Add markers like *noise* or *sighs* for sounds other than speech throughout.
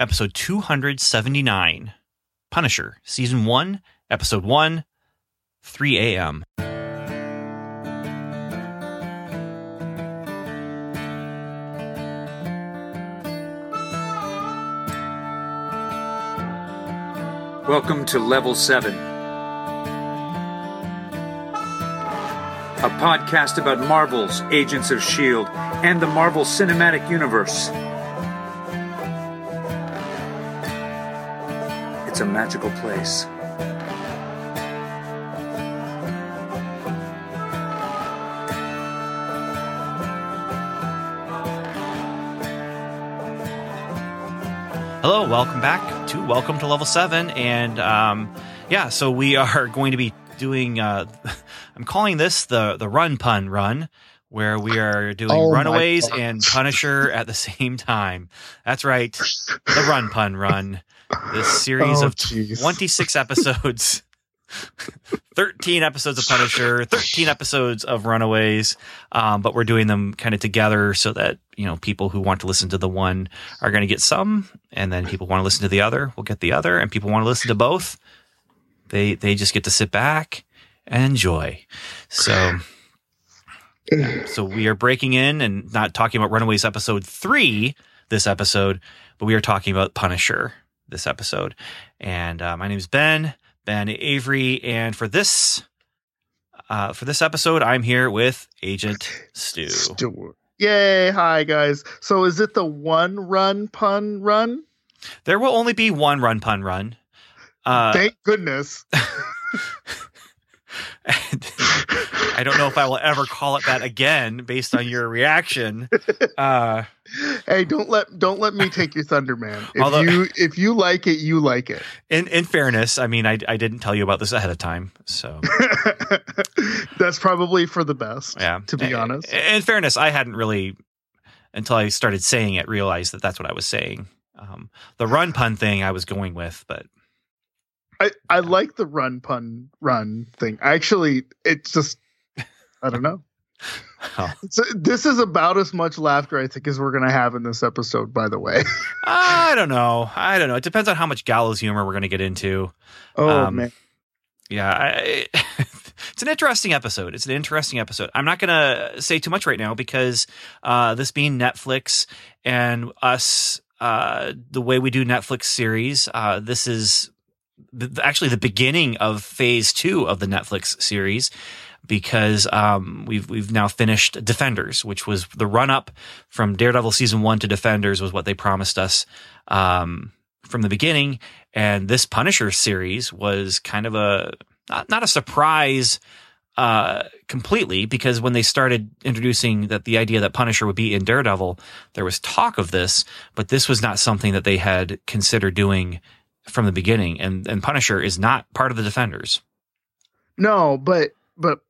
Episode 279 Punisher, season 1, episode 1, 3 a.m. Welcome to Level 7, a podcast about Marvel's Agents of S.H.I.E.L.D. And the Marvel Cinematic Universe. It's a magical place. Hello, welcome back to Welcome to Level 7. And um, yeah, so we *laughs* are going to be doing, uh, *laughs* I'm calling this the, the Run Pun Run, where we are doing Oh Runaways and Punisher at the *laughs* same time. That's right, the Run Pun Run. This *laughs* series Oh, of jeez. 26 *laughs* episodes. *laughs* 13 episodes of Punisher, 13 episodes of Runaways, um, but we're doing them kind of together so that you know people who want to listen to the one are going to get some, and then people want to listen to the other will get the other, and people want to listen to both. They they just get to sit back and enjoy. So so we are breaking in and not talking about Runaways episode three this episode, but we are talking about Punisher this episode. And uh, my name is Ben Ben Avery, and for this uh, for this episode, I'm here with Agent Stu. Stewart. Yay! Hi guys. So is it the one run pun run? There will only be one run pun run. Uh, Thank goodness. *laughs* *laughs* *laughs* I don't know if I will ever call it that again based on your reaction. Uh, hey, don't let don't let me take your thunder, man. If Although- you if you like it, you like it. in in fairness, I mean, I I didn't tell you about this ahead of time, so *laughs* That's probably for the best. yeah. To be In- honest. in fairness, I hadn't really until I started saying it realized that that's what I was saying. Um, the run pun thing I was going with, but I, I like the run pun run thing. I actually it's just I don't know. Oh. It's, *laughs* this is about as much laughter I think as we're gonna have in this episode. By the way. *laughs* I don't know. I don't know. It depends on how much gallows humor we're going to get into. Oh Um, man. Yeah, I, *laughs* it's an interesting episode. It's an interesting episode. I'm not going to say too much right now because uh, this being Netflix and us, uh, the way we do Netflix series, uh, this is actually the beginning of phase two of the Netflix series because um, we've we've now finished Defenders, which was the run up from Daredevil season one to Defenders was what they promised us um, from the beginning, and this Punisher series was kind of a not, not a surprise uh, completely because when they started introducing that the idea that Punisher would be in Daredevil, there was talk of this, but this was not something that they had considered doing from the beginning, and and Punisher is not part of the Defenders. No, but but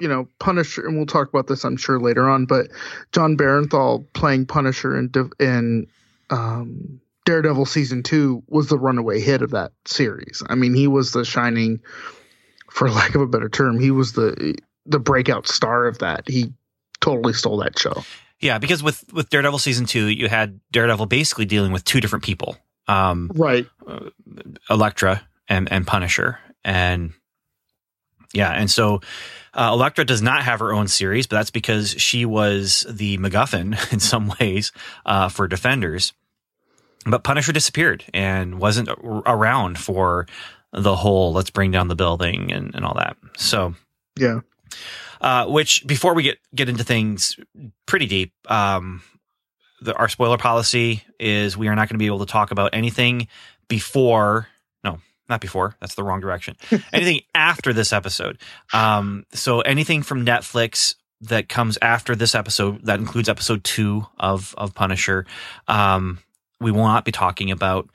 you know, Punisher, and we'll talk about this, I'm sure, later on. But Jon Bernthal playing Punisher in in um, Daredevil season two was the runaway hit of that series. I mean, he was the shining, for lack of a better term, he was the the breakout star of that. He totally stole that show. Yeah, because with with Daredevil season two, you had Daredevil basically dealing with two different people, um, Right. Elektra and and Punisher, and yeah, and so uh, Elektra does not have her own series, but that's because she was the MacGuffin *laughs* in some ways uh, for Defenders. But Punisher disappeared and wasn't around for the whole "let's bring down the building" and, and all that. So Yeah. uh, which before we get get into things pretty deep, um, the, our spoiler policy is we are not going to be able to talk about anything before. No, not before. That's the wrong direction. *laughs* anything after this episode. Um, so anything from Netflix that comes after this episode, that includes episode two of of Punisher. Um, we will not be talking about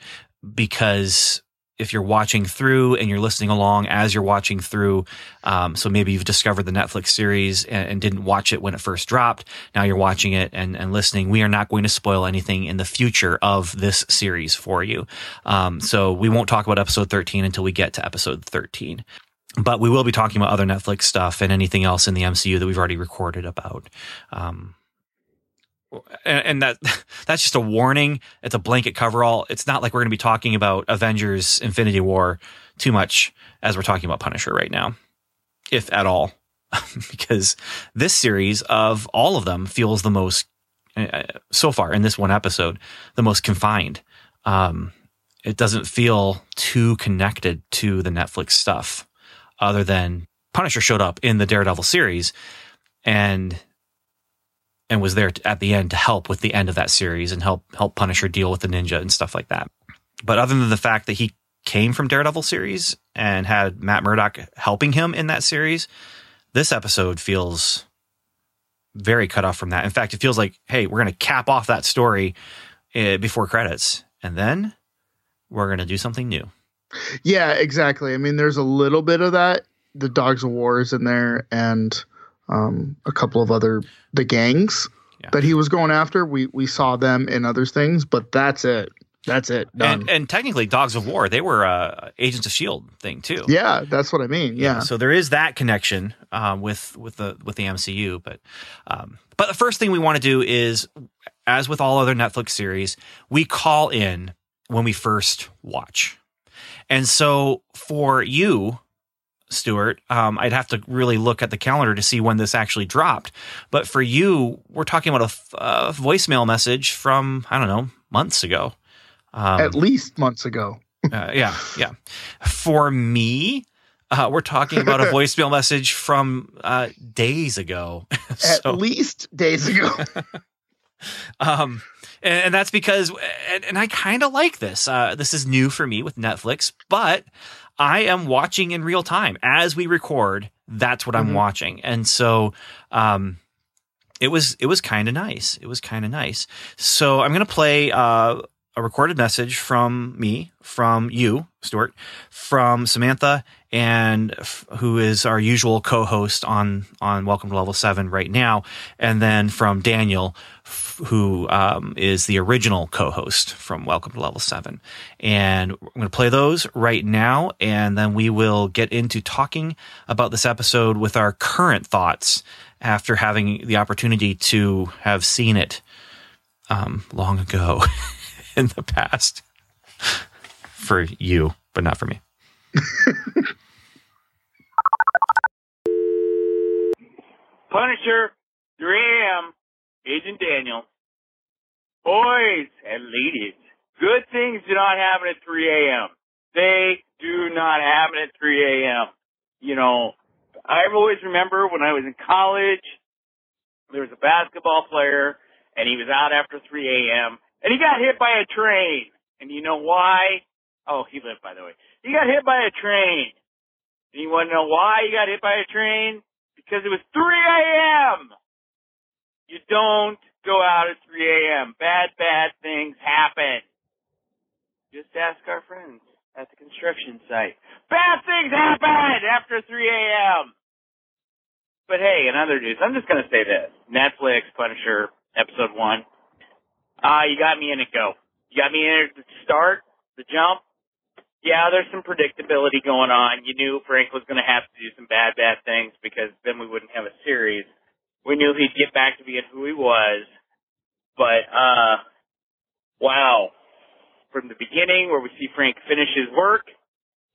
because if you're watching through and you're listening along as you're watching through, um, so maybe you've discovered the Netflix series and, and, didn't watch it when it first dropped. Now you're watching it and, and, listening. We are not going to spoil anything in the future of this series for you. Um, so we won't talk about episode 13 until we get to episode 13. But we will be talking about other Netflix stuff and anything else in the MCU that we've already recorded about. Um, and, and that *laughs* that's just a warning. It's a blanket coverall. It's not like we're going to be talking about Avengers: Infinity War too much as we're talking about Punisher right now, if at all, *laughs* because this series of all of them feels the most uh, so far in this one episode the most confined. Um, it doesn't feel too connected to the Netflix stuff, other than Punisher showed up in the Daredevil series, and and was there at the end to help with the end of that series and help help Punisher deal with the ninja and stuff like that. But other than the fact that he came from Daredevil series and had Matt Murdock helping him in that series, this episode feels very cut off from that. In fact, it feels like, hey, we're going to cap off that story uh, before credits, and then we're going to do something new. Yeah, exactly. I mean, there's a little bit of that. The Dogs of War is in there, and um, a couple of other the gangs yeah. that he was going after. We we saw them in other things, but that's it. That's it. Done. And, and technically, Dogs of War they were uh, Agents of Shield thing too. Yeah, that's what I mean. Yeah. yeah so there is that connection um, with with the with the MCU, but um, but the first thing we want to do is, as with all other Netflix series, we call in when we first watch. And so for you, Stuart, um, I'd have to really look at the calendar to see when this actually dropped. But for you, we're talking about a, voicemail message from, I don't know, months ago. Um, At least months ago. uh, yeah, yeah. For me, uh, we're talking about a *laughs* voicemail message from uh, days ago. *laughs* so, At least days ago. *laughs* um, and, and, that's because, and, and I kind of like this. Uh, this is new for me with Netflix, but I am watching in real time as we record. That's what mm-hmm. I'm watching, and so um, it was it was kind of nice. It was kind of nice. So I'm gonna play uh, a recorded message from me, from you, Stuart, from Samantha, and f- who is our usual co-host on on Welcome to Level Seven right now, and then from Daniel, who um, is the original co-host from Welcome to Level Seven, and I'm going to play those right now, and then we will get into talking about this episode with our current thoughts after having the opportunity to have seen it um, long ago *laughs* in the past for you, but not for me. *laughs* Punisher, 3 a.m. Agent Daniel. Boys and ladies, good things do not happen at 3 a.m. They do not happen at 3 a.m. You know, I always remember when I was in college, there was a basketball player and he was out after 3 a.m. and he got hit by a train. And you know why? Oh, he lived, by the way. He got hit by a train. And you want to know why he got hit by a train? Because it was 3 a.m. You don't go out at 3 a.m. Bad, bad things happen. Just ask our friends at the construction site. Bad things happen after 3 a.m. But hey, in other news, I'm just going to say this. Netflix, Punisher, episode one. Uh, you got me in it, go. You got me in it to start, the jump. Yeah, there's some predictability going on. You knew Frank was going to have to do some bad, bad things because then we wouldn't have a series we knew he'd get back to being who he was. But uh wow. From the beginning where we see Frank finish his work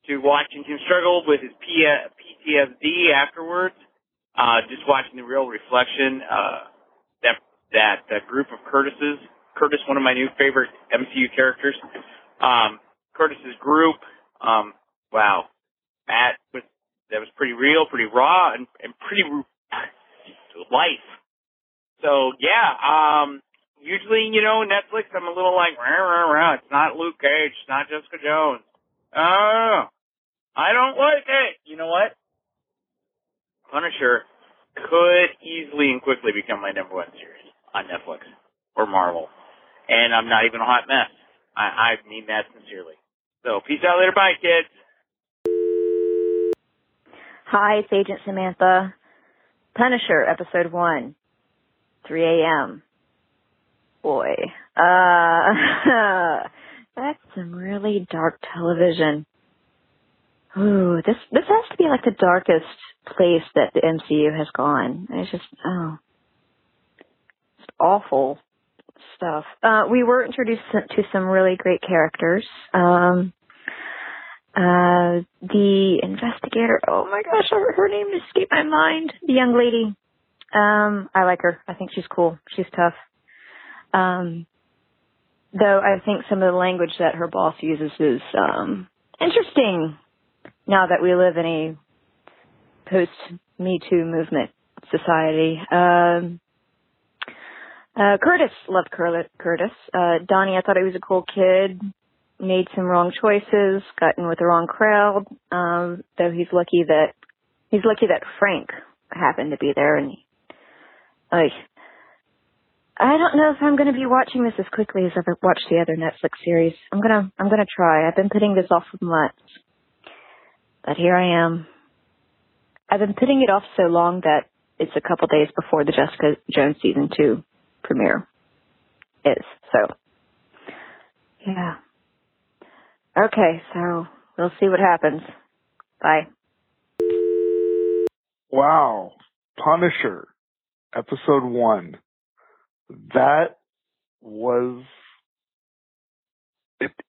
to watching him struggle with his PTSD afterwards, uh just watching the real reflection uh that that that group of Curtis's Curtis one of my new favorite MCU characters. Um Curtis's group um wow. That was that was pretty real, pretty raw and, and pretty *laughs* life. So yeah, um, usually, you know, Netflix, I'm a little like, rah, rah, rah. it's not Luke Cage, it's not Jessica Jones. Oh, I don't like it. You know what? Punisher could easily and quickly become my number one series on Netflix or Marvel. and I'm not even a hot mess. I, I mean that sincerely. So peace out later. Bye, kids. Hi, it's Agent Samantha. Punisher, episode one, 3 a.m. Boy, uh, *laughs* that's some really dark television. Ooh, this this has to be like the darkest place that the MCU has gone. It's just oh, just awful stuff. Uh, we were introduced to some really great characters. Um, uh, the investigator, oh my gosh, her, her name escaped my mind. The young lady. Um, I like her. I think she's cool. She's tough. Um, though I think some of the language that her boss uses is, um, interesting now that we live in a post Me Too movement society. Um, uh, Curtis loved Curtis. Uh, Donnie, I thought he was a cool kid. Made some wrong choices, got in with the wrong crowd. Um, though he's lucky that he's lucky that Frank happened to be there. And like, I don't know if I'm going to be watching this as quickly as I've watched the other Netflix series. I'm gonna I'm gonna try. I've been putting this off for months, but here I am. I've been putting it off so long that it's a couple days before the Jessica Jones season two premiere is. So, yeah. Okay, so we'll see what happens. Bye. Wow. Punisher, episode one. That was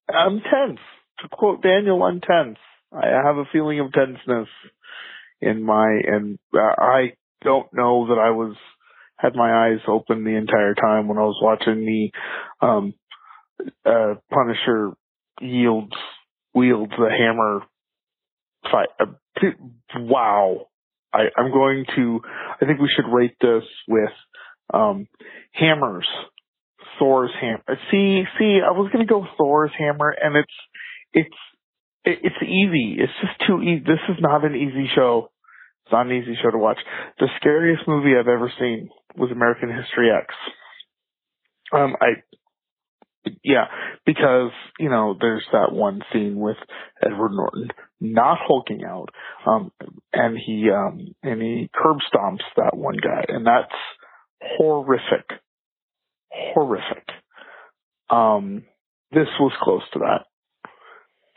I'm tense. To quote Daniel, I'm tense. I have a feeling of tenseness in my, and uh, I don't know that I was had my eyes open the entire time when I was watching the um, uh, Punisher yields wields the hammer fight. Uh, wow. I, I'm going to. I think we should rate this with um, hammers. Thor's hammer. See, see, I was to go Thor's hammer, and it's it's it's easy. It's just too easy. This is not an easy show. It's not an easy show to watch. The scariest movie I've ever seen was American History X. Um, I, yeah, because, you know, there's that one scene with Edward Norton not hulking out, um, and he, um, and he curb stomps that one guy, and that's horrific. Horrific. Um, this was close to that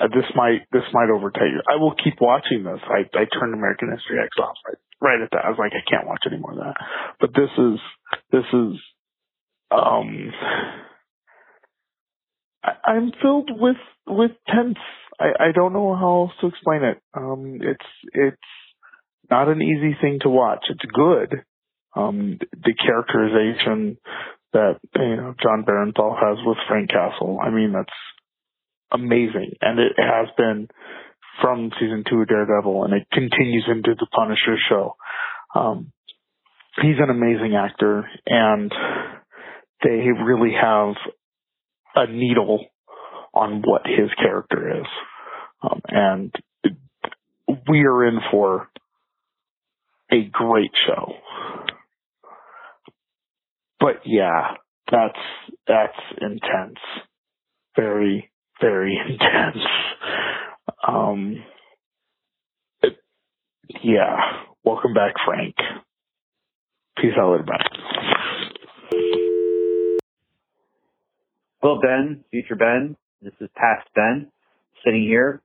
uh, this might this might overtake you. I will keep watching this. I I turned American History X off right, right at that. I was like, I can't watch any more of that. But this is this is um I, I'm filled with with tense. I I don't know how else to explain it. Um it's it's not an easy thing to watch. It's good. Um the characterization that you know Jon Bernthal has with Frank Castle. I mean that's amazing, and it has been from season two of Daredevil, and it continues into the Punisher show. Um, he's an amazing actor, and they really have a needle on what his character is, um, and we are in for a great show. But yeah, that's that's intense. Very very *laughs* intense. Um, it, yeah. Welcome back, Frank. Peace out, everybody. Hello, Ben, future Ben. This is past Ben, sitting here.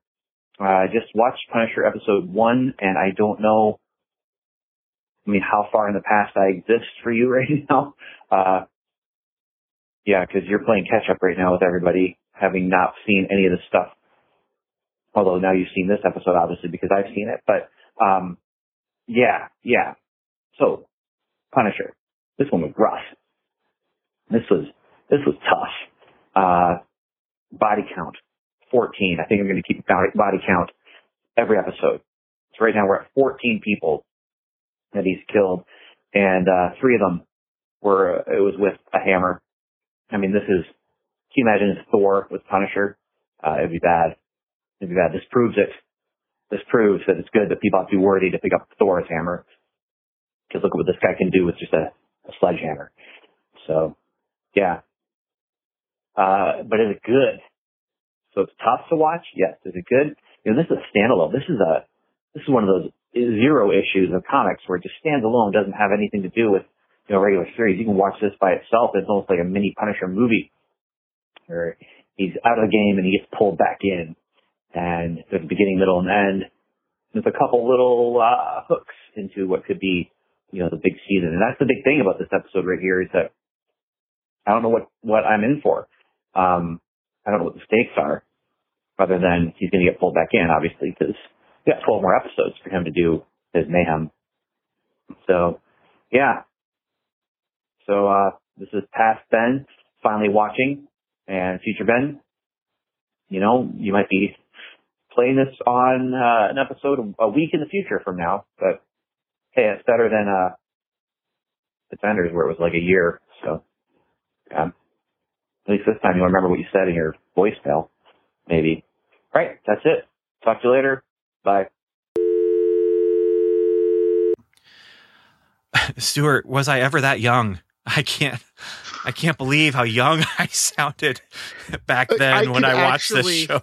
Uh, I just watched Punisher episode one, and I don't know. I mean, how far in the past I exist for you *laughs* right now? Uh, yeah, because you're playing catch up right now with everybody having not seen any of the stuff. Although now you've seen this episode, obviously, because I've seen it. But, um, yeah, yeah. So, Punisher. This one was rough. This was, this was tough. Uh, body count, 14. I think I'm going to keep body count every episode. So right now we're at 14 people that he's killed and, uh, three of them were, it was with a hammer. I mean, this is, can you imagine if Thor with Punisher? Uh, it'd be bad. It'd be bad. This proves it. This proves that it's good that people have to be worthy to pick up Thor's hammer. Because look at what this guy can do with just a, a sledgehammer. So, yeah. Uh, but is it good? So it's tough to watch. Yes. Is it good? You know, this is a standalone. This is a this is one of those zero issues of comics where it just stands alone, doesn't have anything to do with you know regular series. You can watch this by itself. It's almost like a mini Punisher movie, where he's out of the game and he gets pulled back in, and there's a beginning, middle, and end. There's a couple little uh, hooks into what could be you know the big season, and that's the big thing about this episode right here is that I don't know what what I'm in for. Um, I don't know what the stakes are, other than he's going to get pulled back in, obviously, because we got 12 more episodes for him to do his mayhem. So, yeah. So, uh, this is past Ben finally watching and future Ben. You know, you might be playing this on, uh, an episode a week in the future from now, but hey, it's better than, uh, the Defenders where it was like a year. So, yeah. At least this time you'll remember what you said in your voicemail, maybe. All right, that's it. Talk to you later. Bye. *laughs* Stuart, was I ever that young? I can't I can't believe how young *laughs* I sounded back then I when I watched actually- this show.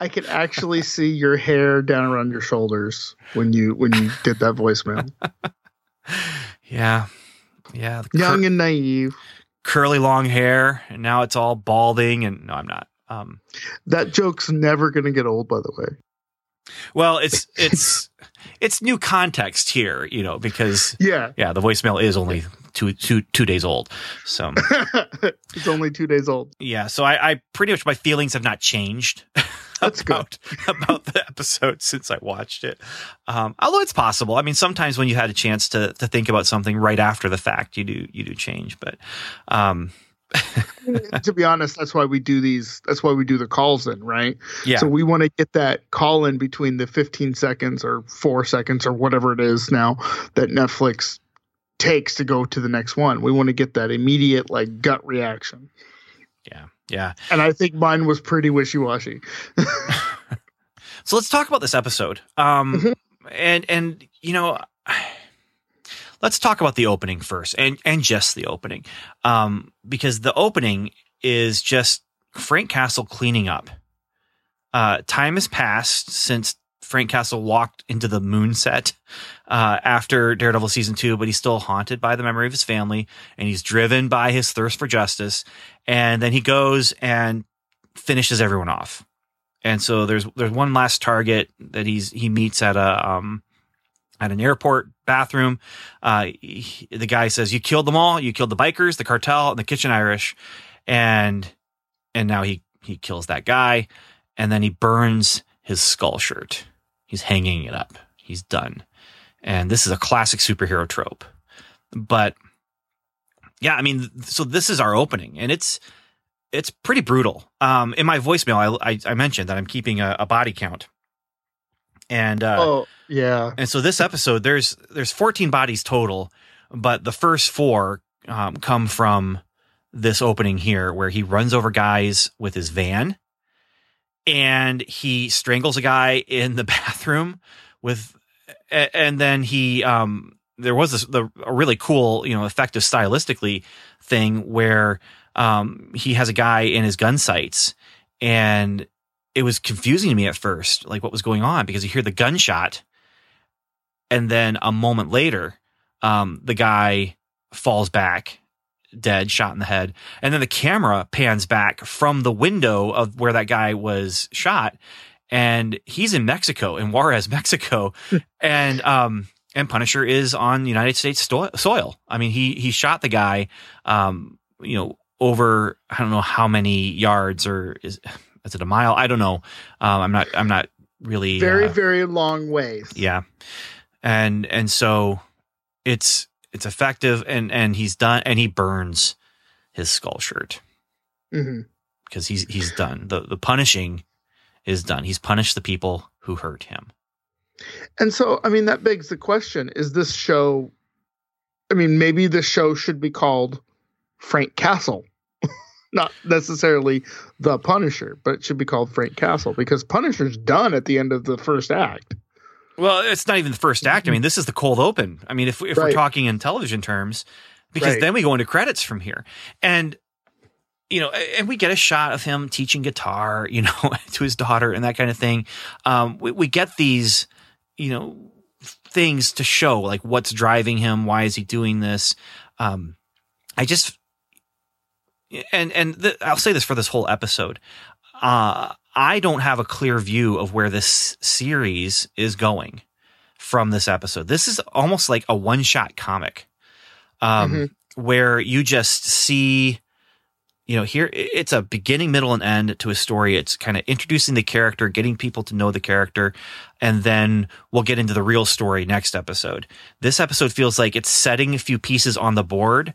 I could actually see your hair down around your shoulders when you when you did that voicemail. *laughs* yeah. Yeah. Young cur- and naive. Curly long hair and now it's all balding and no I'm not. Um That joke's never going to get old, by the way. well, it's it's *laughs* it's new context here, you know, because Yeah, yeah, the voicemail is only two two two days old. So *laughs* it's only two days old. yeah, so I, I pretty much my feelings have not changed *laughs* That's good. about *laughs* about the episode since I watched it. Um, although it's possible. I mean, sometimes when you had a chance to to think about something right after the fact, you do you do change. But um, to be honest, that's why we do these. That's why we do the calls in, right? yeah, So we want to get that call in between the 15 seconds or four seconds or whatever it is now that Netflix takes to go to the next one. We want to get that immediate like gut reaction. yeah, yeah. And I think mine was pretty wishy washy. *laughs* *laughs* So let's talk about this episode. Um, Mhm. and and you know, let's talk about the opening first, and and just the opening, um, because the opening is just Frank Castle cleaning up. Uh, time has passed since Frank Castle walked into the moon set uh, after Daredevil season two, but he's still haunted by the memory of his family, and he's driven by his thirst for justice. And then he goes and finishes everyone off and so there's there's one last target that he's he meets at a um at an airport bathroom. Uh, he- the guy says, "You killed them all. You killed the bikers, the cartel, and the Kitchen Irish," and and now he he kills that guy, and then he burns his skull shirt. He's hanging it up. He's done, and this is a classic superhero trope. But yeah, I mean, so this is our opening, and it's it's pretty brutal. Um, in my voicemail, I, I, I mentioned that I'm keeping a, a body count, and uh, oh, yeah. and so this episode there's there's 14 bodies total, but the first four um, come from this opening here, where he runs over guys with his van, and he strangles a guy in the *laughs* bathroom with, and then he um there was this the a really cool you know effective stylistically thing where um he has a guy in his gun sights and it was confusing to me at first like what was going on because you hear the gunshot and then a moment later um the guy falls back dead shot in the head and then the camera pans back from the window of where that guy was shot and he's in Mexico in Juarez *laughs* Mexico and um and Punisher is on United States sto- soil. I mean, he he shot the guy, um, you know, over I don't know how many yards or is *sighs* is it a mile? I don't know. Um, I'm not I'm not really Very, uh, very long ways. yeah, and and so it's it's effective, and and he's done, and he burns his skull shirt mm-hmm. because he's he's done. the The punishing is done. He's punished the people who hurt him. And so, I mean, that begs the question is this show, I mean, maybe this show should be called Frank Castle. *laughs* Not necessarily the Punisher, but it should be called Frank Castle because Punisher's done at the end of the first act. Well, it's not even the first act. I mean, this is the cold open. I mean, if if we're talking in television terms, because Right. then we go into credits from here, and you know, and we get a shot of him teaching guitar, *laughs* you know, to his daughter and that kind of thing. Um, we, we get these, you know, things to show like what's driving him, why is he doing this. Um, I just, and and th- I'll say this for this whole episode. Uh, I don't have a clear view of where this series is going from this episode. This is almost like a one shot comic, um, mm-hmm. where you just see you know, here it's a beginning, middle, and end to a story. It's kind of introducing the character, getting people to know the character, and then we'll get into the real story next episode. This episode feels like it's setting a few pieces on the board,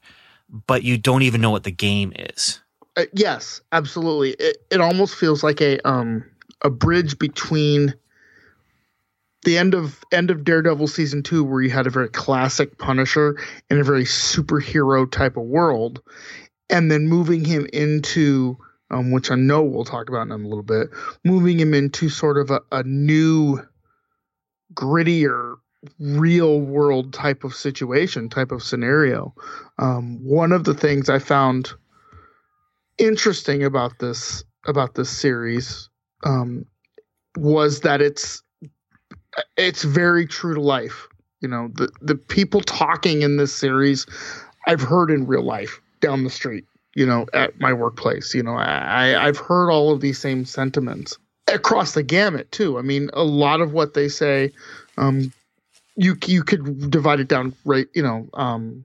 but you don't even know what the game is. Uh, yes, absolutely. It, it almost feels like a um a bridge between the end of end of Daredevil season two, where you had a very classic Punisher in a very superhero type of world, and then moving him into um, which I know we'll talk about in a little bit, moving him into sort of a, a new, grittier, real world type of situation, type of scenario. Um, one of the things I found interesting about this about this series um, was that it's it's very true to life. You know, the the people talking in this series, I've heard in real life down the street, you know, at my workplace. You know, I, I've heard all of these same sentiments across the gamut too. I mean, a lot of what they say, um, you you could divide it down right, you know, um,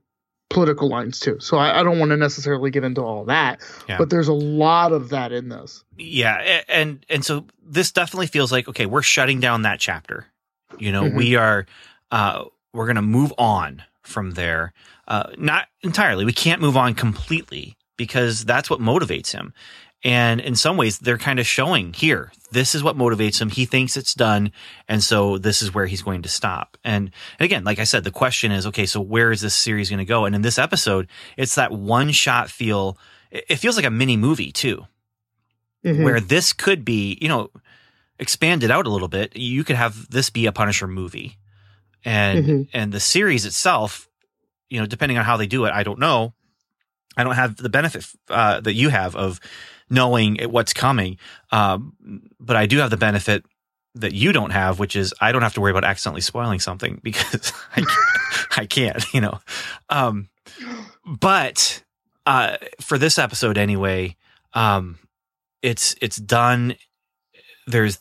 political lines too. So I, I don't want to necessarily get into all that, yeah. but there's a lot of that in this. Yeah, and and so this definitely feels like okay, we're shutting down that chapter. You know, mm-hmm. we are uh, we're going to move on from there. Uh, not entirely. We can't move on completely because that's what motivates him. And in some ways, they're kind of showing here, this is what motivates him. He thinks it's done. And so this is where he's going to stop. And, and again, like I said, the question is, okay, so where is this series going to go? And in this episode, it's that one shot feel. It feels like a mini movie too, mm-hmm. where this could be, you know, expanded out a little bit. You could have this be a Punisher movie and, mm-hmm. and the series itself you know, depending on how they do it, I don't know. I don't have the benefit uh, that you have of knowing what's coming, um, but I do have the benefit that you don't have, which is I don't have to worry about accidentally spoiling something *laughs* because I can't, *laughs* I can't you know. Um, but uh, for this episode anyway, um, it's it's done. There's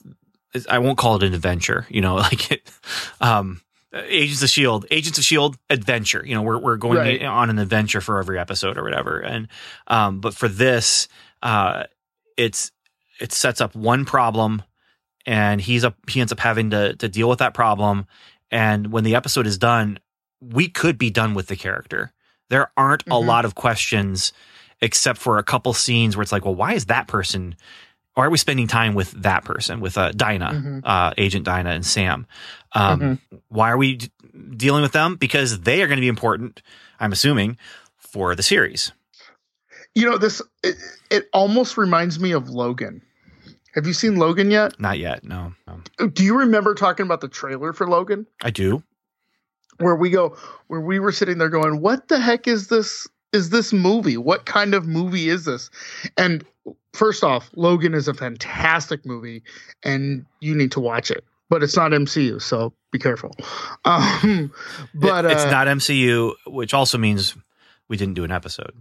I won't call it an adventure, you know, *laughs* like it. Um, Agents of Shield, Agents of Shield adventure. You know, we're we're going right. on an adventure for every episode or whatever. And um, but for this, uh, it's it sets up one problem, and he's up he ends up having to to deal with that problem. And when the episode is done, we could be done with the character. There aren't mm-hmm. a lot of questions, except for a couple scenes where it's like, well, why is that person? Why are we spending time with that person, with uh, Dinah, mm-hmm. uh, Agent Dinah and Sam? Um, mm-hmm. Why are we d- dealing with them? Because they are going to be important, I'm assuming, for the series. You know, this it, it, almost reminds me of Logan. Have you seen Logan yet? Not yet. No, no. Do you remember talking about the trailer for Logan? I do. Where we go, where we were sitting there going, "What the heck is this? Is this movie? What kind of movie is this?" And first off, Logan is a fantastic movie, and you need to watch it but it's not MCU, so be careful. *laughs* Um, but it's uh, not MCU, which also means we didn't do an episode.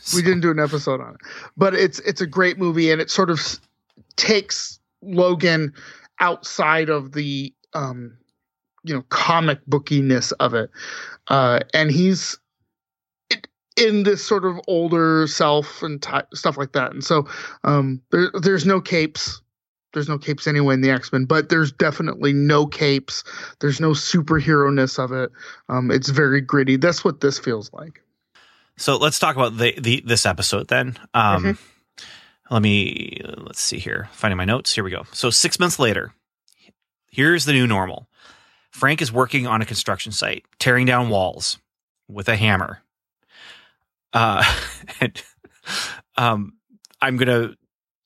so. *laughs* We didn't do an episode on it, but it's it's a great movie, and it sort of takes Logan outside of the um, you know comic bookiness of it, uh, and he's in this sort of older self and t- stuff like that. And so um, there, there's no capes there's no capes anyway in the X Men, but there's definitely no capes. There's no superhero ness of it. Um, it's very gritty. That's what this feels like. So let's talk about the, the this episode then. Um, mm-hmm. Let me let's see here. Finding my notes. Here we go. So six months later, here's the new normal. Frank is working on a construction site, tearing down walls with a hammer. Uh, *laughs* and um, I'm gonna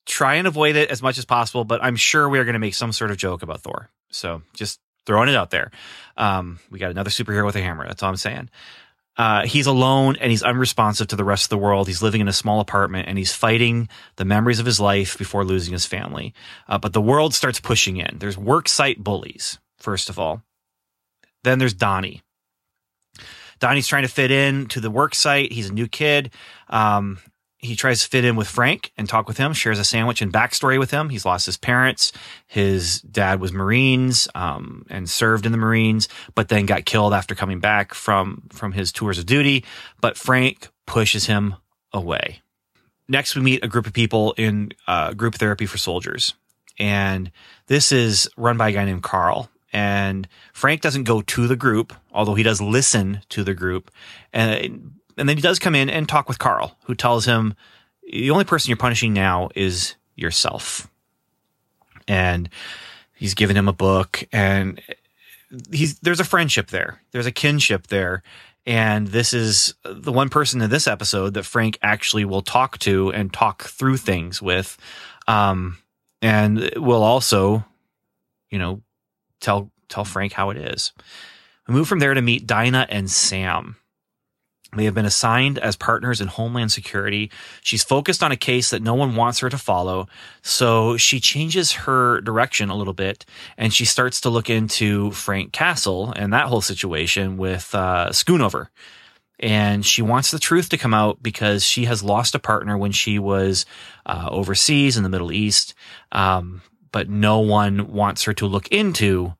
try and avoid it as much as possible, but I'm sure we are going to make some sort of joke about Thor. So just throwing it out there. Um, we got another superhero with a hammer. That's all I'm saying. Uh, he's alone and he's unresponsive to the rest of the world. He's living in a small apartment and he's fighting the memories of his life before losing his family. Uh, but the world starts pushing in. There's work site bullies, first of all. Then there's Donnie. Donnie's trying to fit in to the work site. He's a new kid. Um, he tries to fit in with Frank and talk with him, shares a sandwich and backstory with him. He's lost his parents. His dad was Marines, um, and served in the Marines, but then got killed after coming back from, from his tours of duty. But Frank pushes him away. Next, we meet a group of people in uh, group therapy for soldiers. And this is run by a guy named Carl. And Frank doesn't go to the group, although he does listen to the group. And and then he does come in and talk with Carl, who tells him the only person you're punishing now is yourself. And he's given him a book and he's there's a friendship there. There's a kinship there. And this is the one person in this episode that Frank actually will talk to and talk through things with. Um, and will also, you know, tell tell Frank how it is. We move from there to meet Dinah and Sam. They have been assigned as partners in Homeland Security. She's focused on a case that no one wants her to follow. So she changes her direction a little bit and she starts to look into Frank Castle and that whole situation with uh, Schoonover. And she wants the truth to come out because she has lost a partner when she was uh, overseas in the Middle East. Um, but no one wants her to look into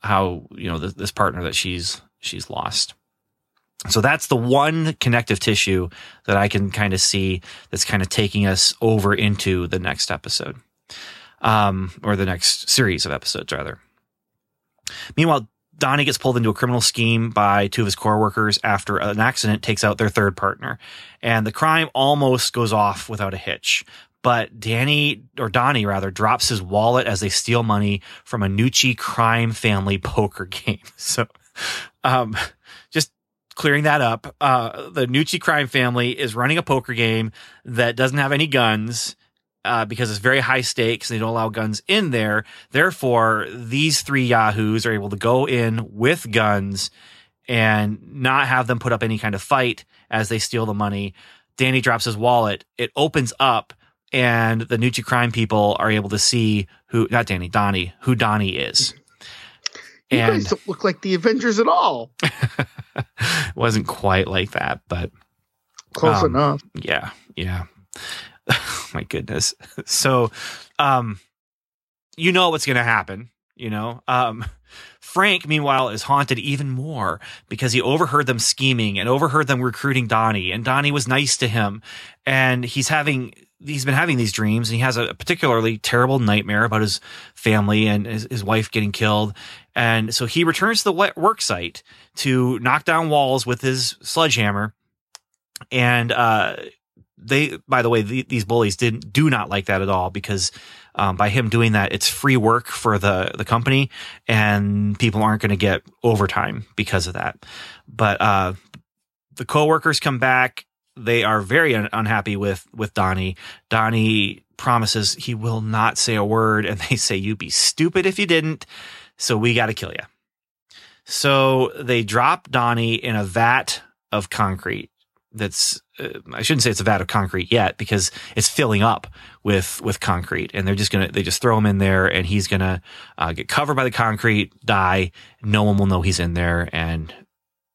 how, you know, th- this partner that she's, she's lost. So that's the one connective tissue that I can kind of see that's kind of taking us over into the next episode, um, or the next series of episodes, rather. Meanwhile, Donnie gets pulled into a criminal scheme by two of his core workers after an accident takes out their third partner. And the crime almost goes off without a hitch. But Danny, or Donnie rather, drops his wallet as they steal money from a Gnucci crime family poker *laughs* game. So, um, clearing that up. Uh, the Gnucci crime family is running a poker game that doesn't have any guns. Uh, because it's very high stakes, and they don't allow guns in there. Therefore, these three yahoos are able to go in with guns and not have them put up any kind of fight as they steal the money. Danny drops his wallet. It opens up, and the Gnucci crime people are able to see who, not Danny, Donnie, who Donnie is. You And guys don't look like the Avengers at all. It *laughs* wasn't quite like that, but Close Um, enough. yeah, yeah. *laughs* My goodness. So, um, you know what's going to happen, you know? Um, Frank, meanwhile, is haunted even more because he overheard them scheming and overheard them recruiting Donnie, and Donnie was nice to him. And he's having, he's been having these dreams, and he has a particularly terrible nightmare about his family and his, his wife getting killed. And so he returns to the wo- work site to knock down walls with his sledgehammer. And, uh, they, by the way, the, these bullies didn't, do not like that at all because, um, by him doing that, it's free work for the, the company and people aren't going to get overtime because of that. But, uh, the coworkers come back. They are very un- unhappy with, with Donnie. Donnie promises he will not say a word and *laughs* they say, you'd be stupid if you didn't. So we got to kill you. So they drop Donnie in a vat of concrete that's uh, I shouldn't say it's a vat of concrete yet because it's filling up with with concrete and they're just gonna they just throw him in there and he's gonna uh, get covered by the concrete die. No one will know he's in there and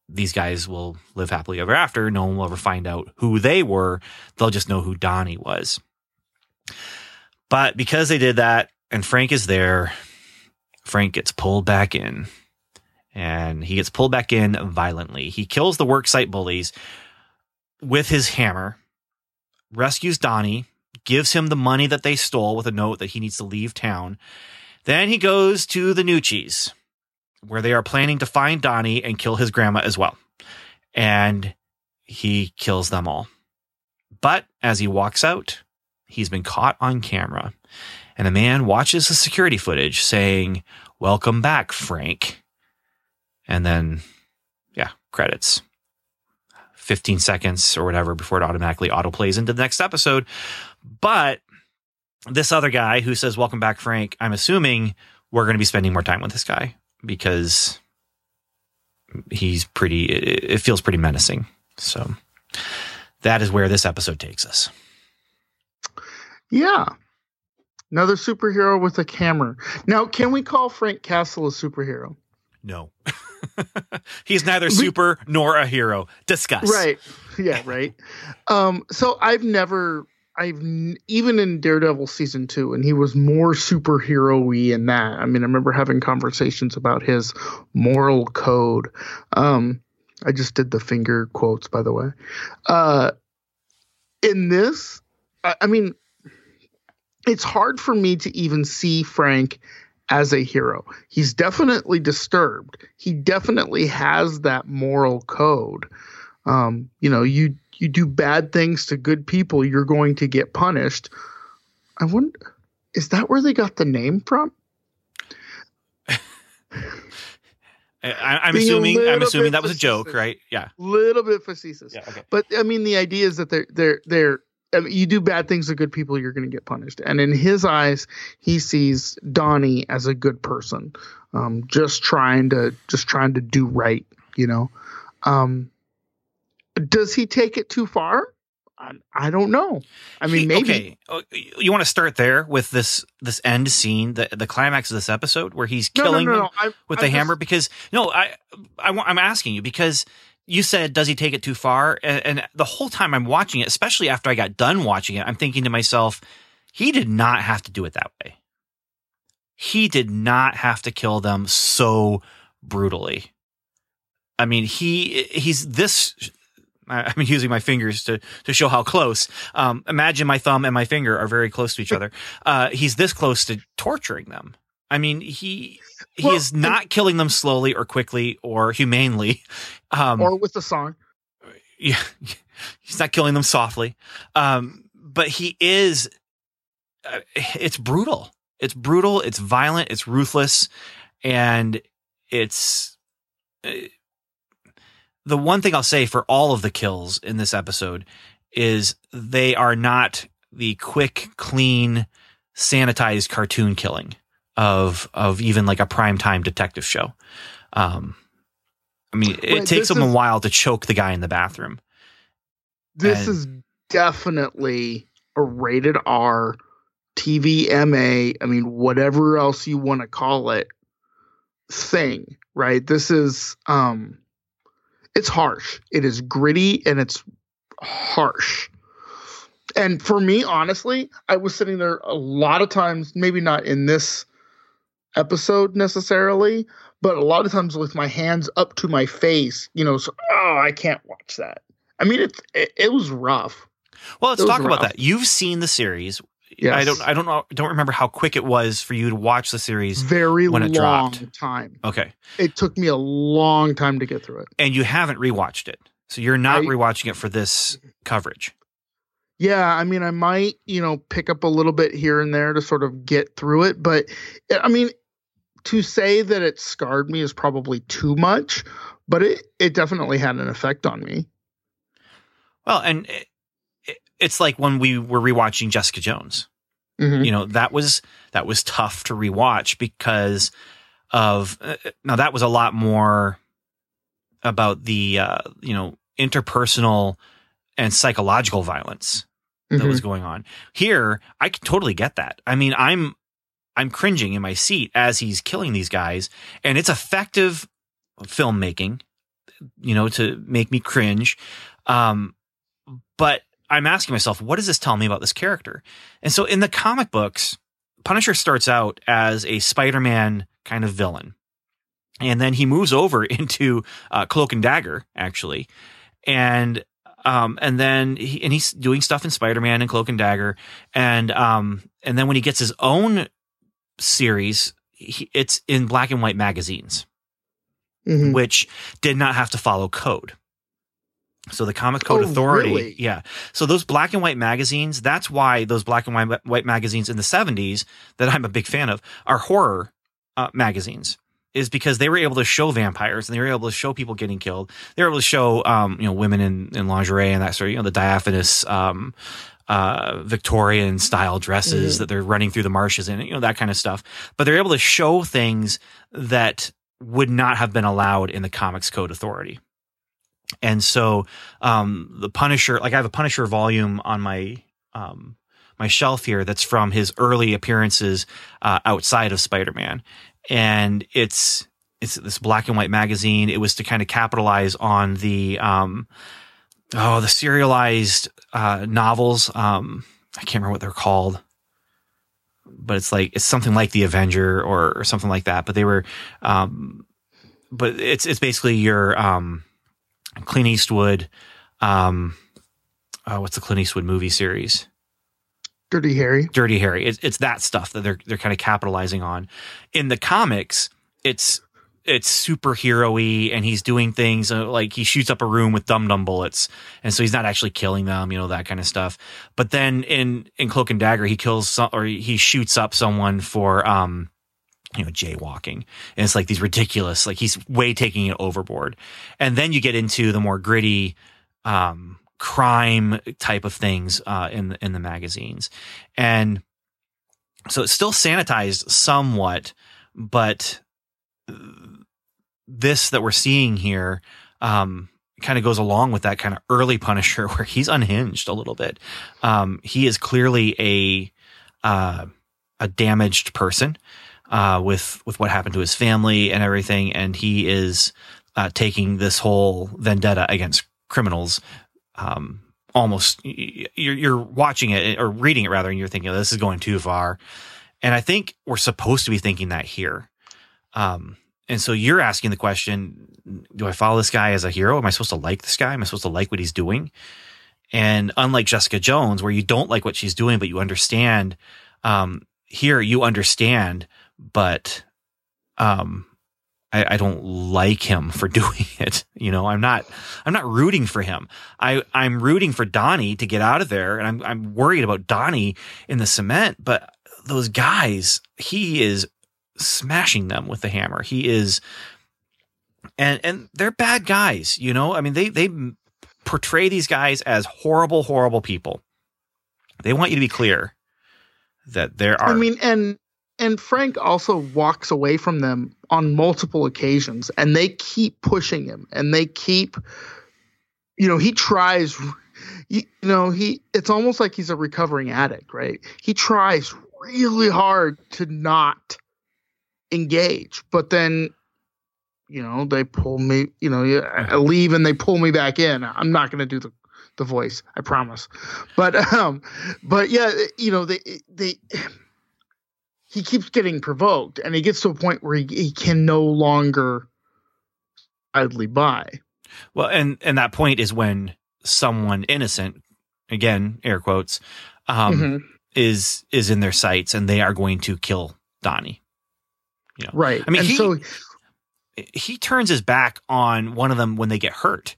these guys will live happily ever after. No one will ever find out who they were. They'll just know who Donnie was. But because they did that and Frank is there Frank gets pulled back in and he gets pulled back in violently he kills the worksite bullies with his hammer, rescues Donnie, gives him the money that they stole with a note that he needs to leave town. Then he goes to the Gnucci's, where they are planning to find Donnie and kill his grandma as well. And he kills them all. But as he walks out, he's been caught on camera. And a man watches the security footage saying, Welcome back, Frank. And then, yeah, credits. 15 seconds or whatever before it automatically autoplays into the next episode. But this other guy who says, Welcome back, Frank, I'm assuming we're going to be spending more time with this guy because he's pretty. It, it feels pretty menacing. So that is where this episode takes us. Yeah. Another superhero with a camera. Now, can we call Frank Castle a superhero? No. *laughs* He's neither super nor a hero. Discuss. Right. Yeah, *laughs* right. um, so I've never I've even in Daredevil season two, and he was more superhero-y in that. I mean, I remember having conversations about his moral code. Um, I just did the finger quotes, by the way. Uh, in this, I, I mean, it's hard for me to even see Frank as a hero. He's definitely disturbed. He definitely has that moral code. Um, you know, you you do bad things to good people, you're going to get punished. I wonder, is that where they got the name from? *laughs* I, I'm Being assuming. I'm assuming that was a joke, facetious. right? Yeah. Little bit facetious. Yeah. Okay. But I mean, the idea is that they're they're they're. I you do bad things to good people, you're going to get punished. And in his eyes, he sees Donnie as a good person, um, just trying to just trying to do right. You know, um, does he take it too far? I, I don't know. I mean, He- maybe. Okay. Oh, You want to start there with this this end scene, the the climax of this episode, where he's No, no, killing no, no. I'm- with I'm the just- hammer. Because no, I, I I'm asking you because you said, does he take it too far? And, and the whole time I'm watching it, especially after I got done watching it, I'm thinking to myself, he did not have to do it that way. He did not have to kill them so brutally. I mean, he he's this. I'm *laughs* using my fingers to to show how close. Um, imagine my thumb and my finger are very close to each *laughs* other. Uh, he's this close to torturing them. I mean, he he *laughs* Well, is not killing them slowly or quickly or humanely. Um, or with the song. *laughs* yeah, he's not killing them softly. Um, but he is. Uh, it's brutal. It's brutal. It's violent. It's ruthless, and it's. uh, the one thing I'll say for all of the kills in this episode is they are not the quick, clean, sanitized cartoon killing of of even like a primetime detective show. Um, I mean, it Right, takes them a while to choke the guy in the bathroom. This And- is definitely a rated R TVMA, I mean, whatever else you want to call it, thing, right? This is, um, it's harsh. It is gritty and it's harsh. And for me, honestly, I was sitting there a lot of times, maybe not in this episode necessarily, but a lot of times with my hands up to my face, you know, so, oh, I can't watch that. I mean, it, it, it was rough. Well, let's talk about that. You've seen the series. Yes. I don't. I don't know. Don't remember how quick it was for you to watch the series. Very when it long dropped. time. Okay, It took me a long time to get through it. and you haven't rewatched it, so you're not I- rewatching it for this mm-hmm. coverage. Yeah, I mean, I might, you know, pick up a little bit here and there to sort of get through it, but I mean, to say that it scarred me is probably too much, but it it definitely had an effect on me. Well, and it, it, it's like when we were rewatching Jessica Jones. Mhm. You know that was that was tough to rewatch because of uh, now that was a lot more about the uh, you know interpersonal and psychological violence that Mhm. was going on. Here, I can totally get that. I mean, I'm I'm cringing in my seat as he's killing these guys, and it's effective filmmaking, you know, to make me cringe. Um, but I'm asking myself, what does this tell me about this character? And so in the comic books, Punisher starts out as a Spider-Man kind of villain. And then he moves over *laughs* into uh, Cloak and Dagger, actually. And um, and then he, and he's doing stuff in Spider-Man and Cloak and Dagger. And um, and then when he gets his own series, he, it's in black and white magazines Mhm. which did not have to follow code. So the Comic Code Oh, Authority, really? yeah. So those black and white magazines, that's why those black and white, white magazines in the 70s that I'm a big fan of are horror uh, magazines. Is because they were able to show vampires and they were able to show people getting killed. They were able to show, um, you know, women in, in lingerie and that sort of, you know, the diaphanous, um, uh, Victorian style dresses Mhm. that they're running through the marshes in, you know, that kind of stuff. But they're able to show things that would not have been allowed in the Comics Code Authority. And so um, the Punisher, like I have a Punisher volume on my um, my shelf here that's from his early appearances uh, outside of Spider-Man, and it's it's this black and white magazine. It was to kind of capitalize on the um, oh the serialized uh, novels. Um, I can't remember what they're called, but it's like it's something like the Avenger or, or something like that. But they were, um, but it's it's basically your um, Clint Eastwood. Um, oh, what's the Clint Eastwood movie series? Dirty Harry. Dirty Harry. It's it's that stuff that they're they're kind of capitalizing on. In the comics, it's it's superhero-y and he's doing things uh, like he shoots up a room with dum dum bullets and so he's not actually killing them you know that kind of stuff but then in in cloak and dagger he kills some or he shoots up someone for um you know jaywalking and it's like these ridiculous like he's way taking it overboard and then you get into the more gritty um crime type of things uh in the, in the magazines and so it's still sanitized somewhat but this that we're seeing here um, kind of goes along with that kind of early Punisher *laughs* where he's unhinged a little bit. Um, he is clearly a uh, a damaged person uh, with with what happened to his family and everything, and he is uh, taking this whole vendetta against criminals. Um, almost you're, you're watching it or reading it rather, and you're thinking oh, this is going too far. And I think we're supposed to be thinking that here. Um, and so you're asking the question, do I follow this guy as a hero? Am I supposed to like this guy? Am I supposed to like what he's doing? And unlike Jessica Jones, where you don't like what she's doing, but you understand, um, here you understand, but, um, I, I, don't like him *laughs* for doing it. You know, I'm not, I'm not rooting for him. I, I'm rooting for Donnie to get out of there. And I'm, I'm worried about Donnie in the cement, but those guys, he is smashing them with the hammer. He is, and and they're bad guys. You know, I mean, they they portray these guys as horrible, horrible people. They want you to be clear that there are. I mean, and and Frank also walks away from them on multiple occasions, and they keep pushing him, and they keep, you know, he tries. You know, he it's almost like he's a recovering addict, right? He tries really hard to not engage. But then, you know, they pull me, you know, I leave and they pull me back in. I'm not going to do the, the voice, I promise. But, *laughs* um, but yeah, you know, they, they, he keeps getting provoked and he gets to a point where he, he can no longer idly by. Well, and, and that point is when someone innocent, again, air quotes, um, mm-hmm. is, is in their sights and they are going to kill Donnie. You know? Right. I mean, and he so, he turns his back on one of them when they get hurt.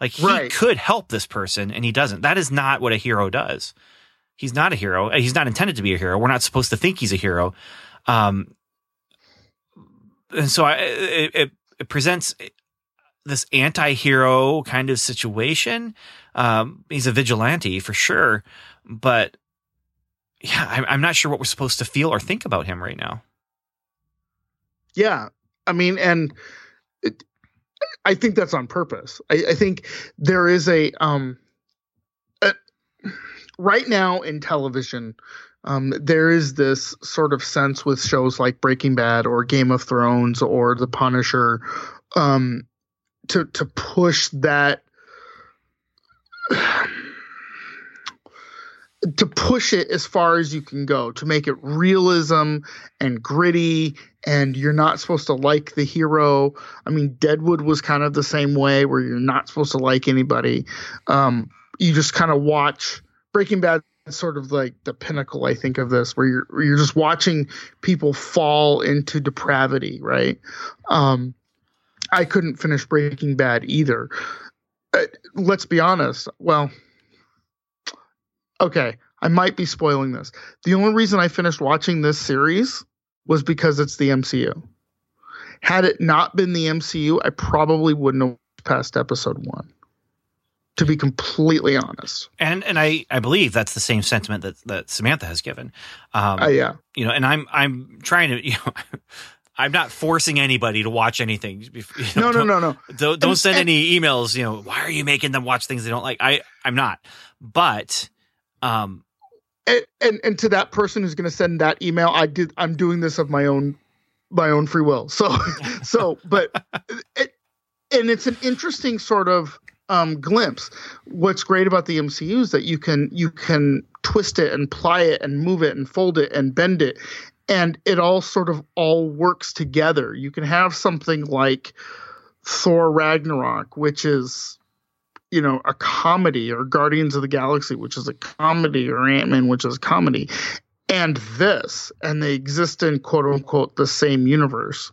Like he Right. could help this person and he doesn't. That is not what a hero does. He's not a hero. He's not intended to be a hero. We're not supposed to think he's a hero. Um, and so I, it, it, it presents this anti-hero kind of situation. Um, he's a vigilante for sure, but yeah, I'm, I'm not sure what we're supposed to feel or think about him right now. yeah. I mean, and it, I think that's on purpose. I, I think there is a, um, a, right now in television, um, there is this sort of sense with shows like Breaking Bad or Game of Thrones or The Punisher, um, to to push that *sighs* to push it as far as you can go to make it realism and gritty and you're not supposed to like the hero. I mean deadwood was kind of the same way where you're not supposed to like anybody. Um, you just kind of watch breaking bad is sort of like the pinnacle i think of this where you're where you're just watching people fall into depravity right um, i couldn't finish breaking bad either uh, let's be honest well okay, I might be spoiling this. The only reason I finished watching this series was because it's the MCU. Had it not been the MCU, I probably wouldn't have passed episode one. To be completely honest. And and I, I believe that's the same sentiment that, that Samantha has given. Um, Uh, yeah. you know, and I'm I'm trying to *laughs* you know I'm not forcing anybody to watch anything. *laughs* You know, no, no, no, no. Don't, don't send any emails. You know, why are you making them watch things they don't like? I, I'm not. But, um, and and, and to that person who's going to send that email, I did. I'm doing this of my own, my own free will. So, *laughs* so, but, it, and it's an interesting sort of um, glimpse. What's great about the MCU is that you can you can twist it and ply it and move it and fold it and bend it, and it all sort of all works together. You can have something like Thor Ragnarok, which is you know a comedy, or Guardians of the Galaxy, which is a comedy, or Ant Man, which is a comedy, and this, and they exist in quote unquote the same universe.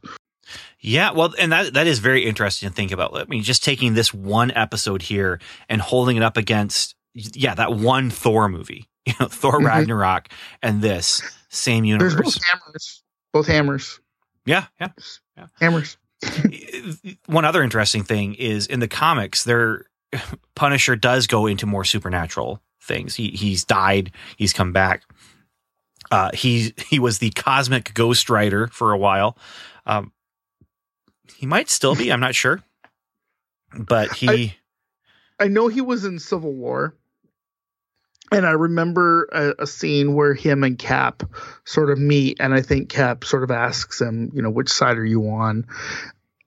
Yeah, well, and that that is very interesting to think about. I mean, just taking this one episode here and holding it up against, yeah, that one Thor movie, *laughs* you know, Thor mm-hmm. Ragnarok, and this same universe. There's both hammers. Both hammers. Yeah, yeah, yeah. Hammers. *laughs* one other interesting thing is in the comics, their *laughs* Punisher does go into more supernatural things. He he's died. He's come back. Uh, he he was the cosmic Ghost Rider for a while. Um, he might still be. I'm not sure, but he. I, I know he was in Civil War, and I remember a, a, scene where him and Cap sort of meet, and I think Cap sort of asks him, you know, which side are you on?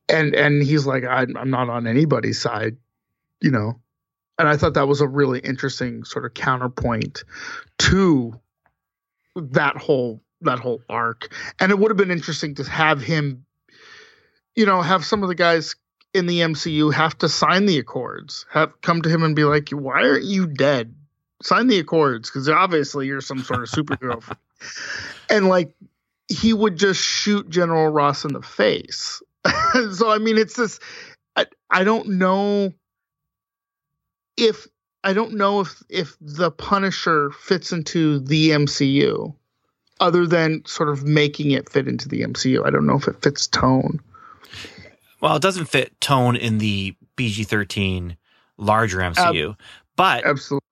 And and he's like, I'm, I'm not on anybody's side, you know. And I thought that was a really interesting sort of counterpoint to that whole that whole arc. And it would have been interesting to have him you know, have some of the guys in the MCU have to sign the accords, have come to him and be like, "Why aren't you dead? Sign the accords because obviously you're some sort of superhero." *laughs* and like he would just shoot General Ross in the face. *laughs* so I mean, it's this. I, I don't know if I don't know if if the Punisher fits into the MCU, other than sort of making it fit into the MCU. I don't know if it fits tone. Well, it doesn't fit tone in the PG thirteen larger MCU, but absolutely.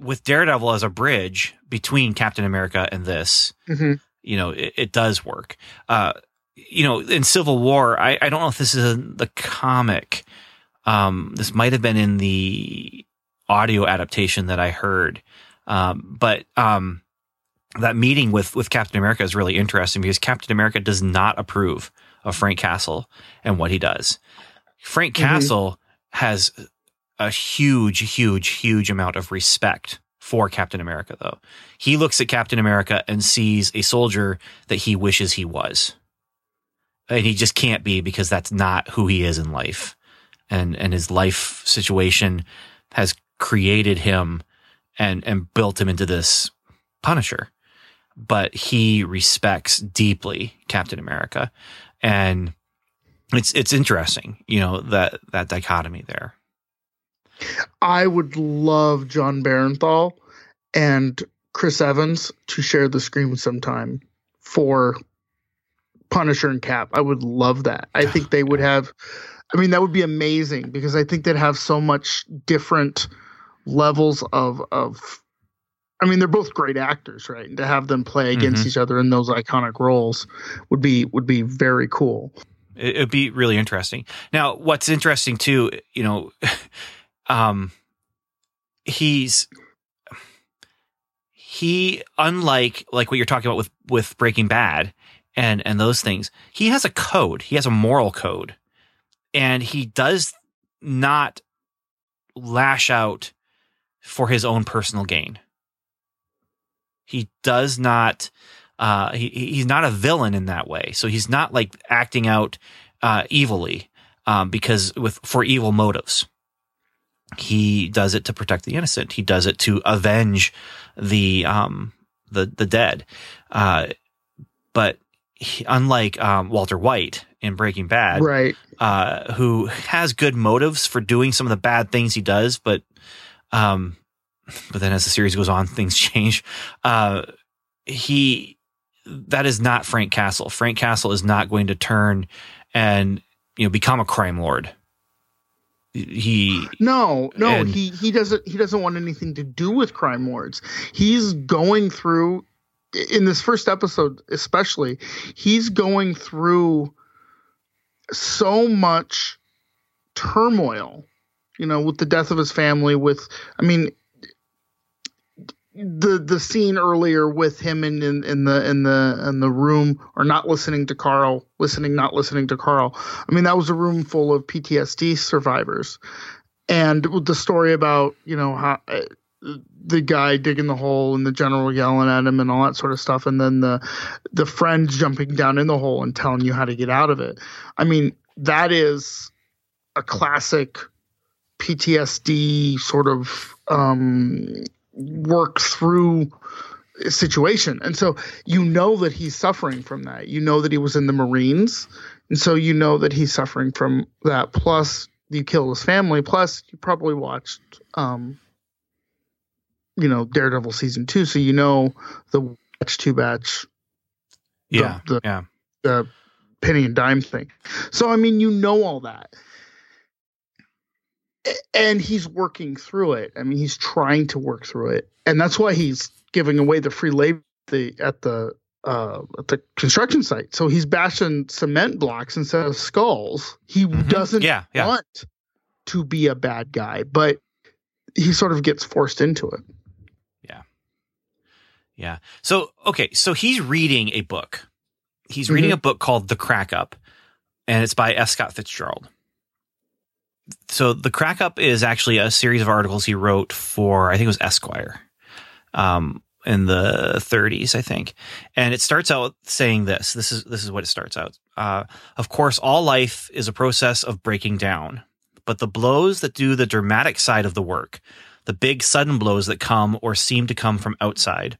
with Daredevil as a bridge between Captain America and this, mm-hmm. you know, it, it, does work. Uh, you know, in Civil War, I, I don't know if this is in the comic. Um, this might have been in the audio adaptation that I heard. Um, but um, that meeting with with Captain America is really interesting because Captain America does not approve of Frank Castle and what he does. Frank mm-hmm. Castle has a huge, huge, huge amount of respect for Captain America, though. He looks at Captain America and sees a soldier that he wishes he was. And he just can't be because that's not who he is in life. And and his life situation has created him and and built him into this Punisher. But he respects deeply Captain America and it's it's interesting, you know that that dichotomy there. I would love Jon Bernthal and Chris Evans to share the screen sometime for Punisher and Cap. I would love that. I think they would have. I mean, that would be amazing because I think they'd have so much different levels of of I mean, they're both great actors, right? And to have them play against mm-hmm. each other in those iconic roles would be would be very cool. It would be really interesting. Now, what's interesting too, you know, *laughs* um, he's he unlike like what you're talking about with with Breaking Bad and and those things, he has a code. He has a moral code, and he does not lash out for his own personal gain he does not. Uh, he he's not a villain in that way. So he's not like acting out uh, evilly um, because with for evil motives. He does it to protect the innocent. He does it to avenge the um, the the dead. Uh, but he, unlike um, Walter White in Breaking Bad, right, uh, who has good motives for doing some of the bad things he does, but um, but then as the series goes on, things *laughs* change. Uh, he that is not Frank Castle. Frank Castle is not going to turn and you know become a crime lord. He no no and, he he doesn't he doesn't want anything to do with crime lords. He's going through in this first episode, especially, he's going through so much turmoil, you know, with the death of his family. With, I mean, the the scene earlier with him in, in, in the in the in the room or not listening to Carl, listening not listening to Carl. I mean, that was a room full of PTSD survivors, and the story about you know how uh, the guy digging the hole and the general yelling at him and all that sort of stuff, and then the the friends jumping down in the hole and telling you how to get out of it. I mean, that is a classic PTSD sort of um, work through situation. And so you know that he's suffering from that. You know that he was in the Marines. And so you know that he's suffering from that. Plus, you kill his family. Plus, you probably watched, um, you know, Daredevil season two. So you know the batch two batch. The, yeah. The, yeah. The penny and dime thing. So, I mean, you know all that and he's working through it. I mean, he's trying to work through it, and that's why he's giving away the free labor the, at the uh, at the construction site. So he's bashing cement blocks instead of skulls. He mm-hmm. doesn't yeah, yeah. want to be a bad guy, but he sort of gets forced into it. Yeah, yeah. So okay, so he's reading a book. He's reading mm-hmm. a book called The Crack Up, and it's by F. Scott Fitzgerald so the crack up is actually a series of articles he wrote for I think it was Esquire, um, in the 30s, I think, and it starts out saying this. This is this is what it starts out. Uh, of course, all life is a process of breaking down, but the blows that do the dramatic side of the work, the big sudden blows that come or seem to come from outside,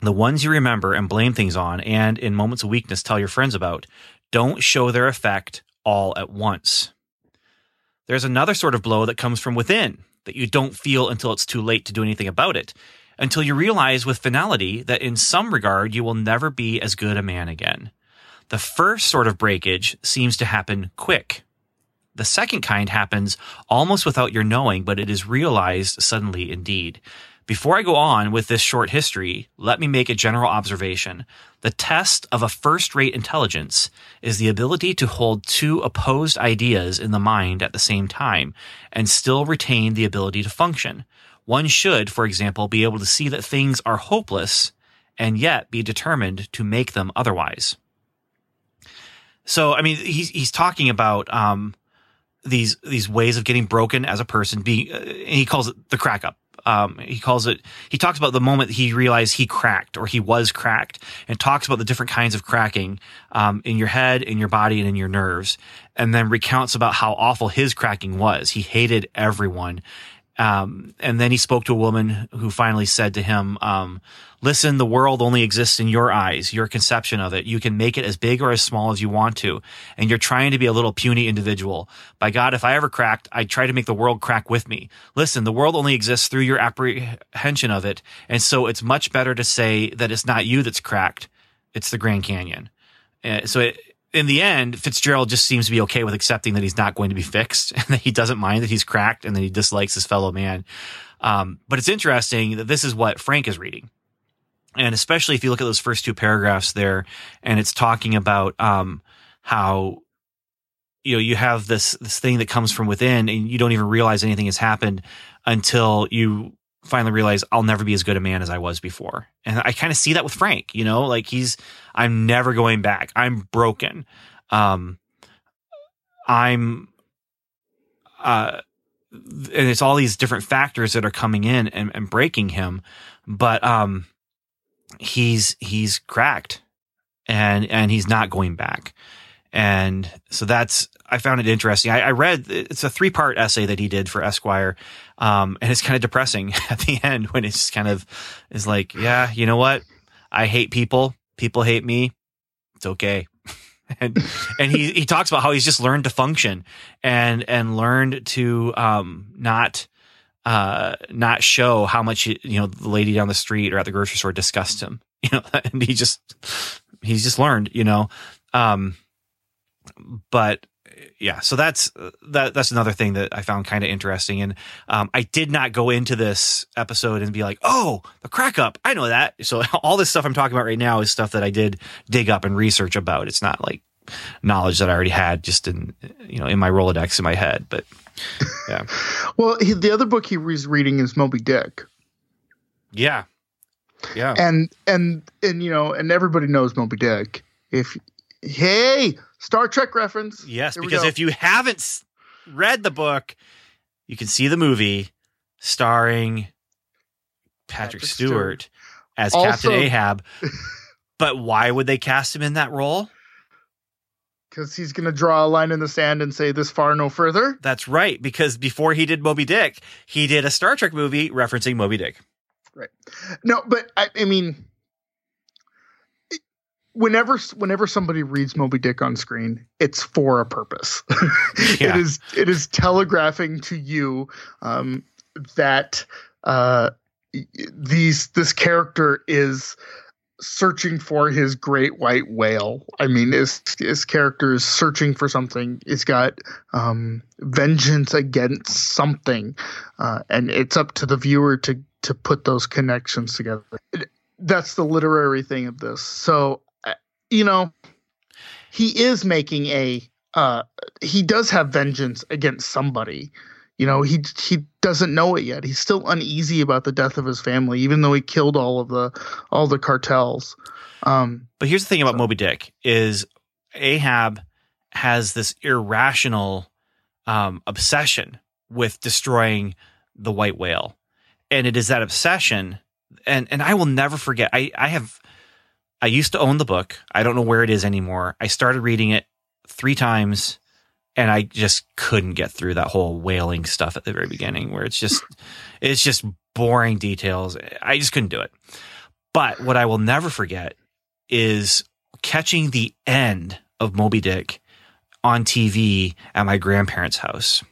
the ones you remember and blame things on, and in moments of weakness tell your friends about, don't show their effect all at once. There's another sort of blow that comes from within that you don't feel until it's too late to do anything about it, until you realize with finality that in some regard you will never be as good a man again. The first sort of breakage seems to happen quick. The second kind happens almost without your knowing, but it is realized suddenly indeed. Before I go on with this short history, let me make a general observation. The test of a first rate intelligence is the ability to hold two opposed ideas in the mind at the same time and still retain the ability to function. One should, for example, be able to see that things are hopeless and yet be determined to make them otherwise. So, I mean, he's, he's talking about, um, these, these ways of getting broken as a person being, uh, he calls it the crack up um, he calls it, he talks about the moment he realized he cracked or he was cracked and talks about the different kinds of cracking, um, in your head, in your body, and in your nerves. And then recounts about how awful his cracking was. He hated everyone. Um, and then he spoke to a woman who finally said to him, um, listen, the world only exists in your eyes, your conception of it. You can make it as big or as small as you want to. And you're trying to be a little puny individual. By God, if I ever cracked, I'd try to make the world crack with me. Listen, the world only exists through your apprehension of it. And so it's much better to say that it's not you that's cracked. It's the Grand Canyon. Uh, so it, in the end, Fitzgerald just seems to be okay with accepting that he's not going to be fixed *laughs* and that he doesn't mind that he's cracked and that he dislikes his fellow man. Um, but it's interesting that this is what Frank is reading. And especially if you look at those first two paragraphs there and it's talking about, um, how, you know, you have this, this thing that comes from within and you don't even realize anything has happened until you finally realize I'll never be as good a man as I was before. And I kind of see that with Frank, you know, like he's, I'm never going back. I'm broken. Um, I'm, uh, and it's all these different factors that are coming in and, and breaking him. But, um, he's, he's cracked and, and he's not going back. And so that's, I found it interesting. I, I read, it's a three part essay that he did for Esquire um, and it's kind of depressing *laughs* at the end when it's kind of is like, yeah, you know what? I hate people. People hate me. It's okay. *laughs* and and he he talks about how he's just learned to function and and learned to um not uh not show how much you know the lady down the street or at the grocery store disgusts him. *laughs* You know, and he just he's just learned, you know. Um but yeah, so that's that that's another thing that I found kind of interesting, and um, I did not go into this episode and be like, "Oh, the crack up, I know that." So *laughs* all this stuff I'm talking about right now is stuff that I did dig up and research about. It's not like knowledge that I already had just in you know in my Rolodex in my head, but yeah, *laughs* Well, he, the other book he was reading is Moby Dick, yeah, yeah. and and and you know, and everybody knows Moby Dick. If hey, Star Trek reference. Yes, Here because if you haven't read the book, you can see the movie starring Patrick, Patrick Stewart, as Also- Captain Ahab. *laughs* but why would they cast him in that role? because he's going to draw a line in the sand and say this far no further. That's right, because before he did Moby Dick, he did a Star Trek movie referencing Moby Dick. Right. No, but I, I mean, whenever whenever somebody reads Moby Dick on screen, it's for a purpose. *laughs* it Yeah. is it is telegraphing to you um, that uh, these this character is searching for his great white whale. I mean, his his character is searching for something. He's got um, vengeance against something, uh, and it's up to the viewer to to put those connections together. It- That's the literary thing of this. So, you know, he is making a. Uh, he does have vengeance against somebody. You know, he he doesn't know it yet. He's still uneasy about the death of his family, even though he killed all of the all the cartels. Um, But here's the thing about Moby Dick is Ahab has this irrational um, obsession with destroying the white whale, and it is that obsession. And and I will never forget. I I have I used to own the book. I don't know where it is anymore. I started reading it three times, and I just couldn't get through that whole whaling stuff at the very beginning, where it's just it's just boring details. I just couldn't do it. But what I will never forget is catching the end of Moby Dick on TV at my grandparents' house.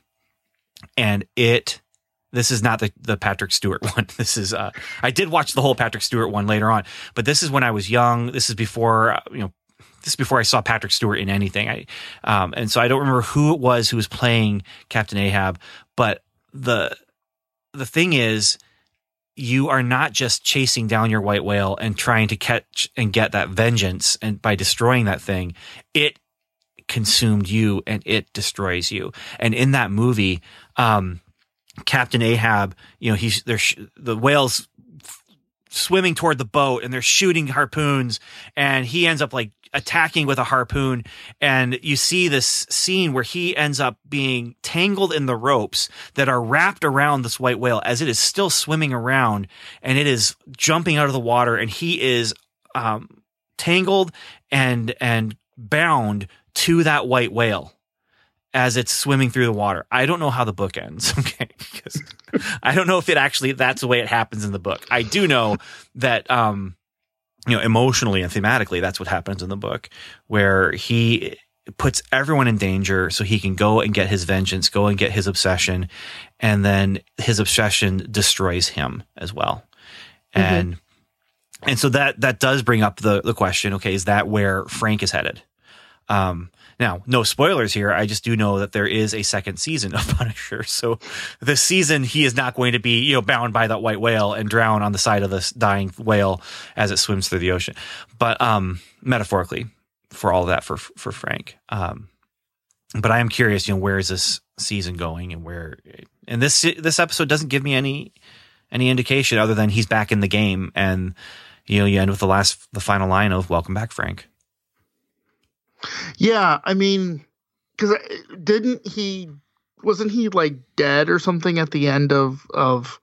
And it this is not the, the Patrick Stewart *laughs* one. This is uh I did watch the whole Patrick Stewart one later on, but this is when I was young. This is before uh, you know this is before I saw Patrick Stewart in anything. I um and so I don't remember who it was who was playing Captain Ahab, but the the thing is you are not just chasing down your white whale and trying to catch and get that vengeance and by destroying that thing it consumed you and it destroys you and in that movie um captain ahab you know he's there's sh- the whales f- swimming toward the boat and they're shooting harpoons and he ends up like attacking with a harpoon. And you see this scene where he ends up being tangled in the ropes that are wrapped around this white whale as it is still swimming around and it is jumping out of the water and he is um, tangled and and bound to that white whale as it's swimming through the water. I don't know how the book ends. *laughs* Okay. Because I don't know if it actually, that's the way it happens in the book. I do know that, um, you know, emotionally and thematically, that's what happens in the book where he puts everyone in danger so he can go and get his vengeance, go and get his obsession. And then his obsession destroys him as well. And, and so that, that does bring up the, the question, okay, is that where Frank is headed? Um, now, no spoilers here. I just do know that there is a second season of *laughs* Punisher. So this season, he is not going to be, you know, bound by that white whale and drown on the side of this dying whale as it swims through the ocean. But, um, metaphorically for all that for, for Frank. Um, but I am curious, you know, where is this season going and where, and this, this episode doesn't give me any, any indication other than he's back in the game. And, you know, you end with the last, the final line of welcome back, Frank. Yeah, I mean, because didn't he? Wasn't he like dead or something at the end of of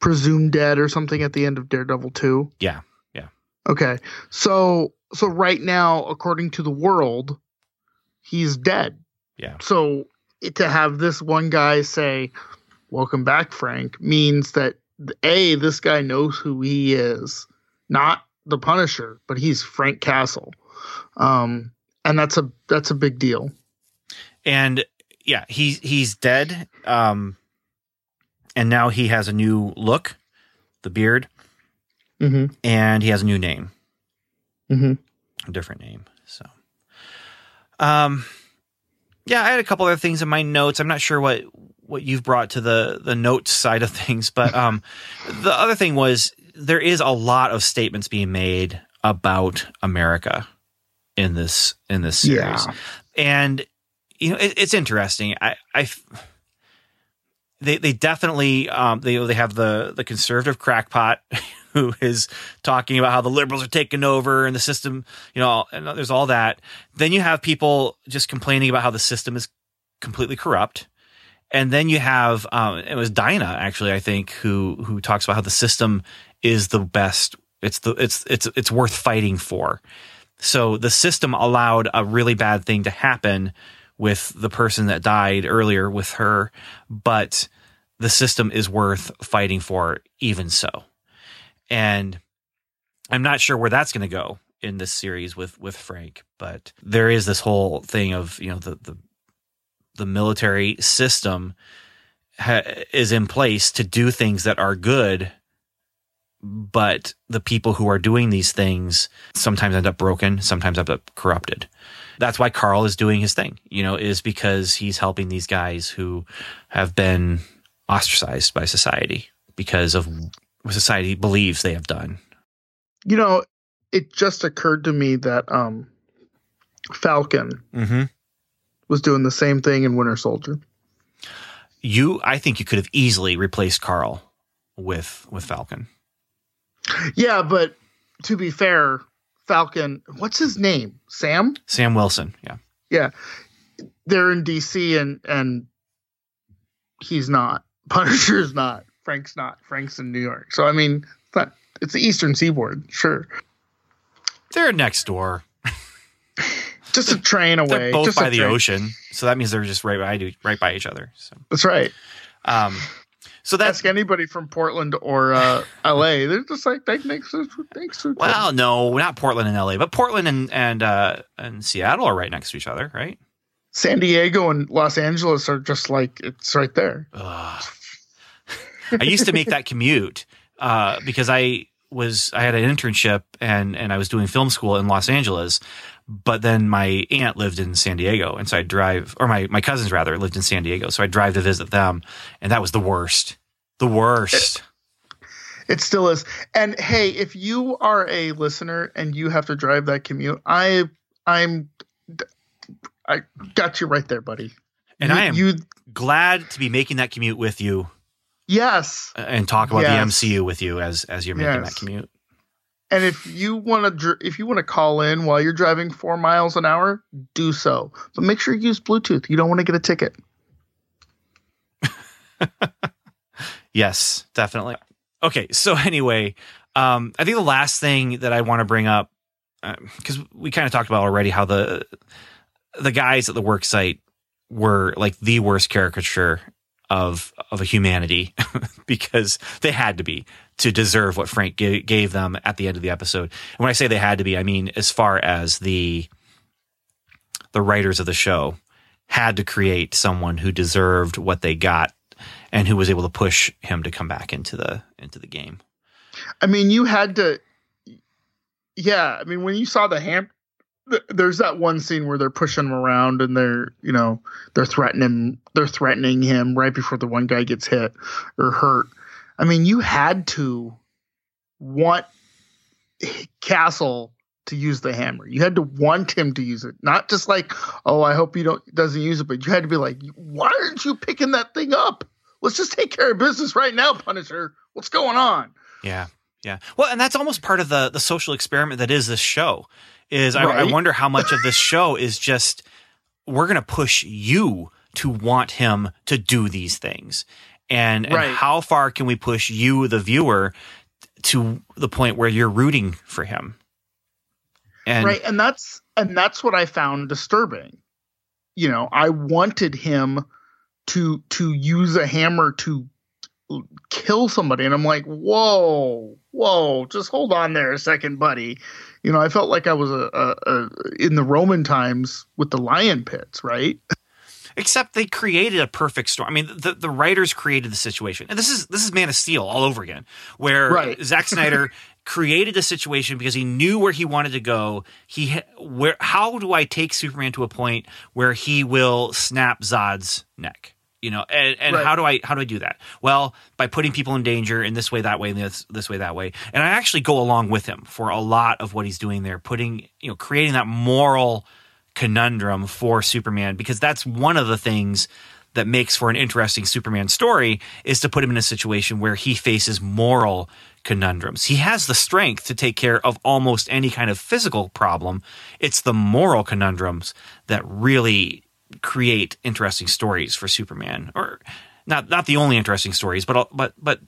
presumed dead or something at the end of Daredevil two? Yeah. Yeah. Okay, so so right now, according to the world, he's dead. Yeah. So to have this one guy say, "Welcome back, Frank," means that a this guy knows who he is, not the Punisher, but he's Frank Castle, um, and that's a that's a big deal. and yeah, he's he's dead. Um, and now he has a new look, the beard, Mm-hmm. and he has a new name, Mm-hmm. a different name. So, um, yeah, I had a couple other things in my notes. I'm not sure what what you've brought to the the notes side of *laughs* things, but um, the other thing was there is a lot of statements being made about America in this in this series, Yeah. and you know it, it's interesting. I I they they definitely um they they have the the conservative crackpot *laughs* who is talking about how the liberals are taking over and the system you know and there's all that then you have people just complaining about how the system is completely corrupt and then you have um it was Dinah actually I think who who talks about how the system is the best it's the it's it's it's worth fighting for so the system allowed a really bad thing to happen with the person that died earlier with her, but the system is worth fighting for even so. And I'm not sure where that's going to go in this series with with Frank, but there is this whole thing of, you know, the the the military system ha- is in place to do things that are good but the people who are doing these things sometimes end up broken, sometimes end up corrupted. That's why Carl is doing his thing, you know, is because he's helping these guys who have been ostracized by society because of what society believes they have done. You know, it just occurred to me that um, Falcon Mm-hmm. was doing the same thing in Winter Soldier. You, I think you could have easily replaced Carl with with Falcon. Yeah, but to be fair, Falcon, what's his name? Sam? Sam Wilson, yeah. Yeah. They're in DC and and he's not. *laughs* Punisher's not. Frank's not. Frank's in New York. So I mean, it's not it's the Eastern Seaboard, sure. They're next door. Just a train away. They're both just by the train. ocean, so that means they're just right by right by each other. So, That's right. um, so that's Ask anybody from Portland or uh, LA. *laughs* They're just like that makes. Thanks for Well, no, not Portland and LA, but Portland and and uh, and Seattle are right next to each other, right? San Diego and Los Angeles are just like it's right there. I used to make that *laughs* commute uh, because I was I had an internship and and I was doing film school in Los Angeles, but then my aunt lived in San Diego, and so I'd drive, or my my cousins rather lived in San Diego, so I'd drive to visit them, and that was the worst, the worst. It still is. And hey, if you are a listener and you have to drive that commute, I I'm I got you right there, buddy. And you, I am you glad to be making that commute with you yes. and talk about Yes. the MCU with you as as you're making Yes. that commute. And if you want to if you want to call in while you're driving 4 miles an hour, do so. But make sure you use Bluetooth. You don't want to get a ticket. *laughs* Yes, definitely. Okay, so anyway, um, I think the last thing that I want to bring up because we kind of talked about already how the the guys at the work site were like the worst caricature of of a humanity *laughs* because they had to be to deserve what Frank ga- gave them at the end of the episode. And when I say they had to be, I mean as far as the the writers of the show had to create someone who deserved what they got and who was able to push him to come back into the into the game. I mean, you had to. Yeah, I mean, when you saw the ham, there's that one scene where they're pushing him around and they're, you know, they're threatening, they're threatening him right before the one guy gets hit or hurt. I mean, you had to want Castle to use the hammer. You had to want him to use it, not just like, oh, I hope he don't doesn't use it, but you had to be like, why aren't you picking that thing up? Let's just take care of business right now, Punisher. What's going on? Yeah. Yeah. Well, and that's almost part of the the social experiment that is this show. Is I, I wonder how much of this show is just we're going to push you to want him to do these things, and, and Right. how far can we push you, the viewer, to the point where you're rooting for him? And right and that's and that's what i found disturbing you know i wanted him to to use a hammer to kill somebody and i'm like whoa whoa just hold on there a second buddy you know i felt like i was a, a, a in the roman times with the lion pits right *laughs* except they created a perfect storm. I mean, the, the writers created the situation, and this is this is Man of Steel all over again, where Right. *laughs* Zack Snyder created a situation because he knew where he wanted to go. He where how do I take Superman to a point where he will snap Zod's neck? You know, and, and Right. how do I how do I do that? Well, by putting people in danger in this way, that way, and this this way, that way. And I actually go along with him for a lot of what he's doing there, putting you know, creating that moral conundrum for Superman because that's one of the things that makes for an interesting Superman story is to put him in a situation where he faces moral conundrums. He has the strength to take care of almost any kind of physical problem. It's the moral conundrums that really create interesting stories for Superman or not not the only interesting stories but but but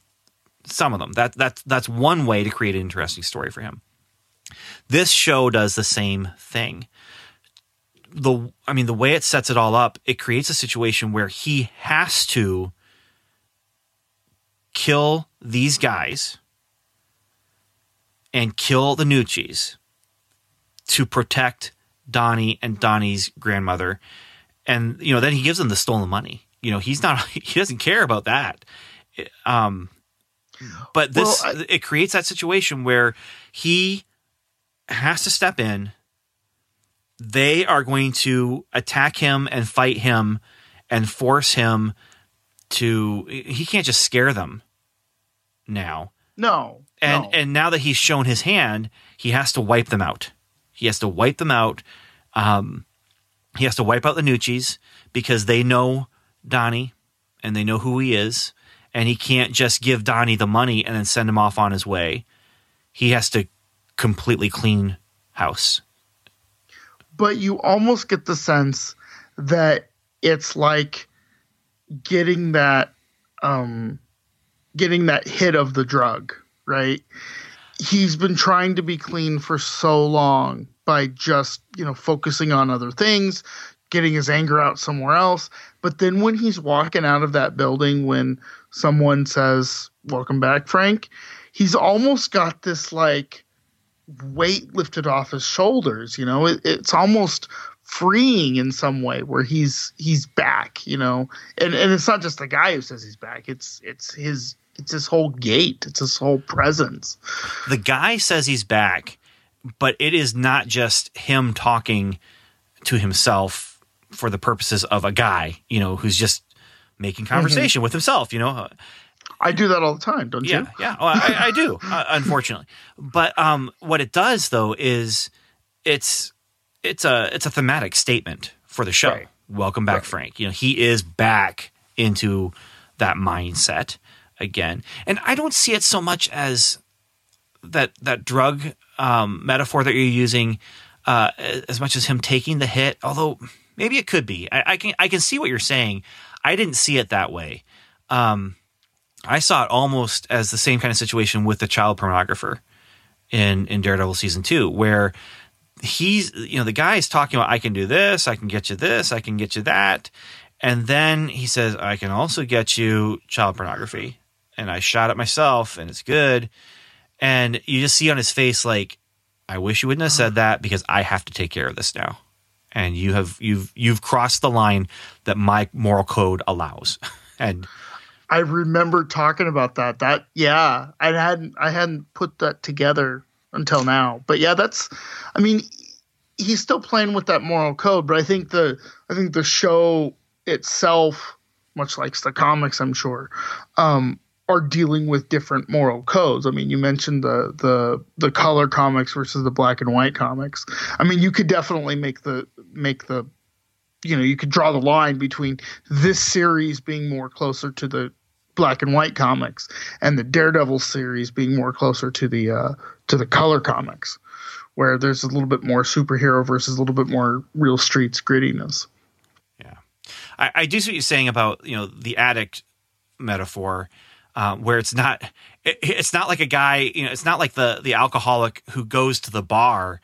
some of them. That that's that's one way to create an interesting story for him. This show does the same thing the I mean the way it sets it all up, it creates a situation where he has to kill these guys and kill the Gnucci's to protect Donnie and Donnie's grandmother. And you know, then he gives them the stolen money. You know, he's not *laughs* he doesn't care about that. Um but this Well, I- it creates that situation where he has to step in they are going to attack him and fight him and force him to he can't just scare them now No. and no. and now that he's shown his hand he has to wipe them out he has to wipe them out um he has to wipe out the Gnucci's because they know Donnie and they know who he is and he can't just give Donnie the money and then send him off on his way. He has to completely clean house. But you almost get the sense that it's like getting that um getting that hit of the drug right? He's been trying to be clean for so long by just you know focusing on other things getting his anger out somewhere else. But then when he's walking out of that building when someone says welcome back frank he's almost got this like weight lifted off his shoulders you know? It, it's almost freeing in some way where he's he's back you know? And and it's not just the guy who says he's back. It's it's his it's his whole gait it's his whole presence. The guy says he's back, but it is not just him talking to himself for the purposes of a guy, you know, who's just making conversation with himself, you know. i do that all the time don't Yeah, you yeah, well, I, I do, *laughs* uh, unfortunately. But um, what it does though is it's it's a it's a thematic statement for the show. Right. Welcome back, Frank. You know, he is back into that mindset again, and I don't see it so much as that that drug um, metaphor that you're using uh, as much as him taking the hit. Although maybe it could be. I, I can I can see what you're saying. I didn't see it that way. Um, I saw it almost as the same kind of situation with the child pornographer in in Daredevil season two, where he's you know the guy is talking about I can do this, I can get you this, I can get you that, and then he says I can also get you child pornography, and I shot it myself, and it's good, and you just see on his face like I wish you wouldn't have said that because I have to take care of this now. And you have you've you've crossed the line that my moral code allows. *laughs* And I remember talking about that. That yeah, I hadn't I hadn't put that together until now. But yeah, that's I mean, he's still playing with that moral code, but I think the I think the show itself, much like the comics, I'm sure, um, are dealing with different moral codes. I mean, you mentioned the the the color comics versus the black and white comics. I mean, you could definitely make the make the you know you could draw the line between this series being more closer to the black and white comics and the Daredevil series being more closer to the uh, to the color comics, where there's a little bit more superhero versus a little bit more real streets grittiness. Yeah. I, I do see what you're saying about you know the addict metaphor, uh, where it's not it, it's not like a guy you know it's not like the the alcoholic who goes to the bar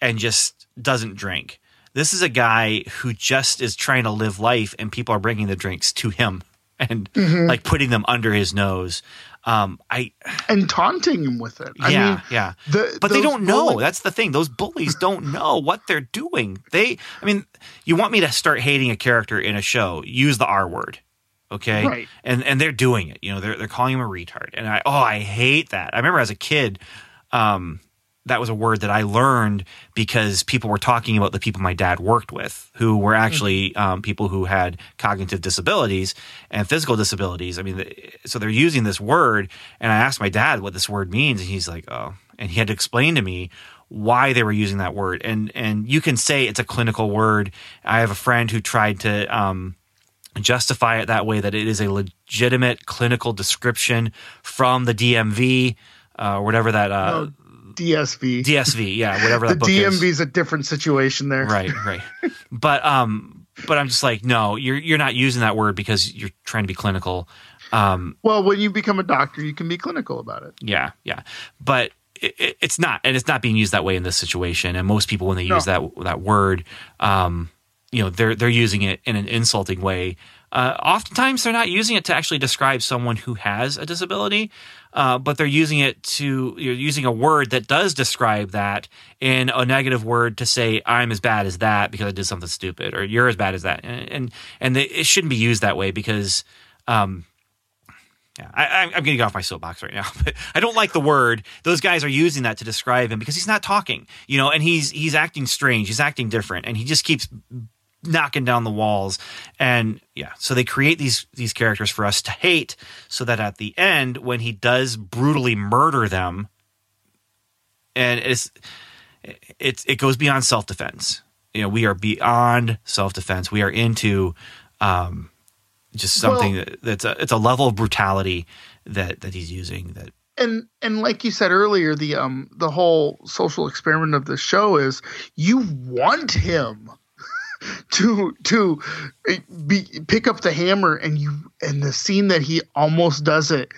and just doesn't drink. This is a guy who just is trying to live life, and people are bringing the drinks to him *laughs* and like putting them under his nose. Um, I and taunting him with it. I yeah mean, yeah. the, But they don't know. bully- That's the thing. Those bullies don't know what they're doing. They, I mean, you want me to start hating a character in a show? Use the R word, okay? Right. And and they're doing it. You know, they're they're calling him a retard, and I oh I hate that. I remember as a kid, um, that was a word that I learned because people were talking about the people my dad worked with, who were actually um, people who had cognitive disabilities and physical disabilities. I mean, the, so they're using this word, and I asked my dad what this word means, and he's like, "Oh," and he had to explain to me why they were using that word. And and you can say it's a clinical word. I have a friend who tried to. Um, justify it that way that it is a legitimate clinical description from the DMV uh, or whatever that uh, No, DSV. DSV, yeah, *laughs* whatever the that book DMV is. a different situation there. Right, right. *laughs* but um, but I'm just like, no, you're you're not using that word because you're trying to be clinical. Um, Well, when you become a doctor, you can be clinical about it. yeah, yeah. But it, it, it's not, and it's not being used that way in this situation. And most people, when they use that that word, um, you know, they're they're using it in an insulting way. Uh, oftentimes, they're not using it to actually describe someone who has a disability, uh, but they're using it to you're using a word that does describe that in a negative word to say I'm as bad as that because I did something stupid, or you're as bad as that, and and, and it shouldn't be used that way because. Um, yeah, I, I'm getting off my soapbox right now, *laughs* but I don't like the word. Those guys are using that to describe him because he's not talking, you know, and he's he's acting strange, he's acting different, and he just keeps knocking down the walls. And yeah, so they create these these characters for us to hate, so that at the end, when he does brutally murder them, and it's it's it goes beyond self defense. You know, we are beyond self defense. We are into um, just something Well- that, that's a it's a level of brutality that that he's using that and and like you said earlier, the um the whole social experiment of the show is you want him to to eh, be pick up the hammer and you and the scene that he almost does it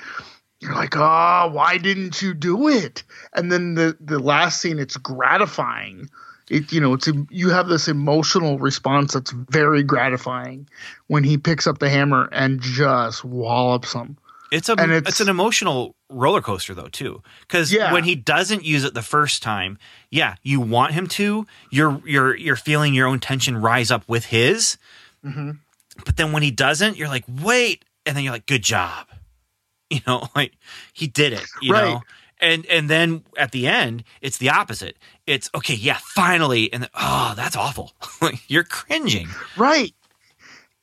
you're like ah why didn't you do it? And then the the last scene it's gratifying. It you know it's you have this emotional response that's very gratifying when he picks up the hammer and just wallops him It's a it's, it's- an emotional roller coaster though too, because Yeah. when he doesn't use it the first time, yeah, you want him to. You're you're you're feeling your own tension rise up with his, Mhm. but then when he doesn't, you're like, wait, and then you're like, good job, *laughs* you know, like he did it, you Right. know. And and then at the end, it's the opposite. It's okay, yeah, finally, and then, oh, that's awful. *laughs* You're cringing. right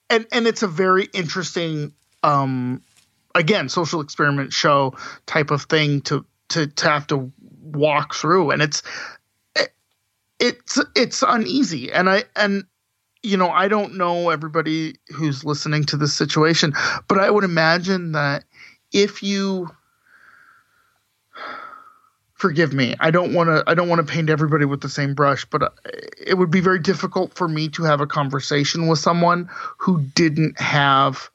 and and it's a very interesting um again social experiment show type of thing to to to have to walk through. And it's it, it's it's uneasy. And i and you know i don't know everybody who's listening to this situation but i would imagine that if you forgive me i don't want to i don't want to paint everybody with the same brush but uh, it would be very difficult for me to have a conversation with someone who didn't have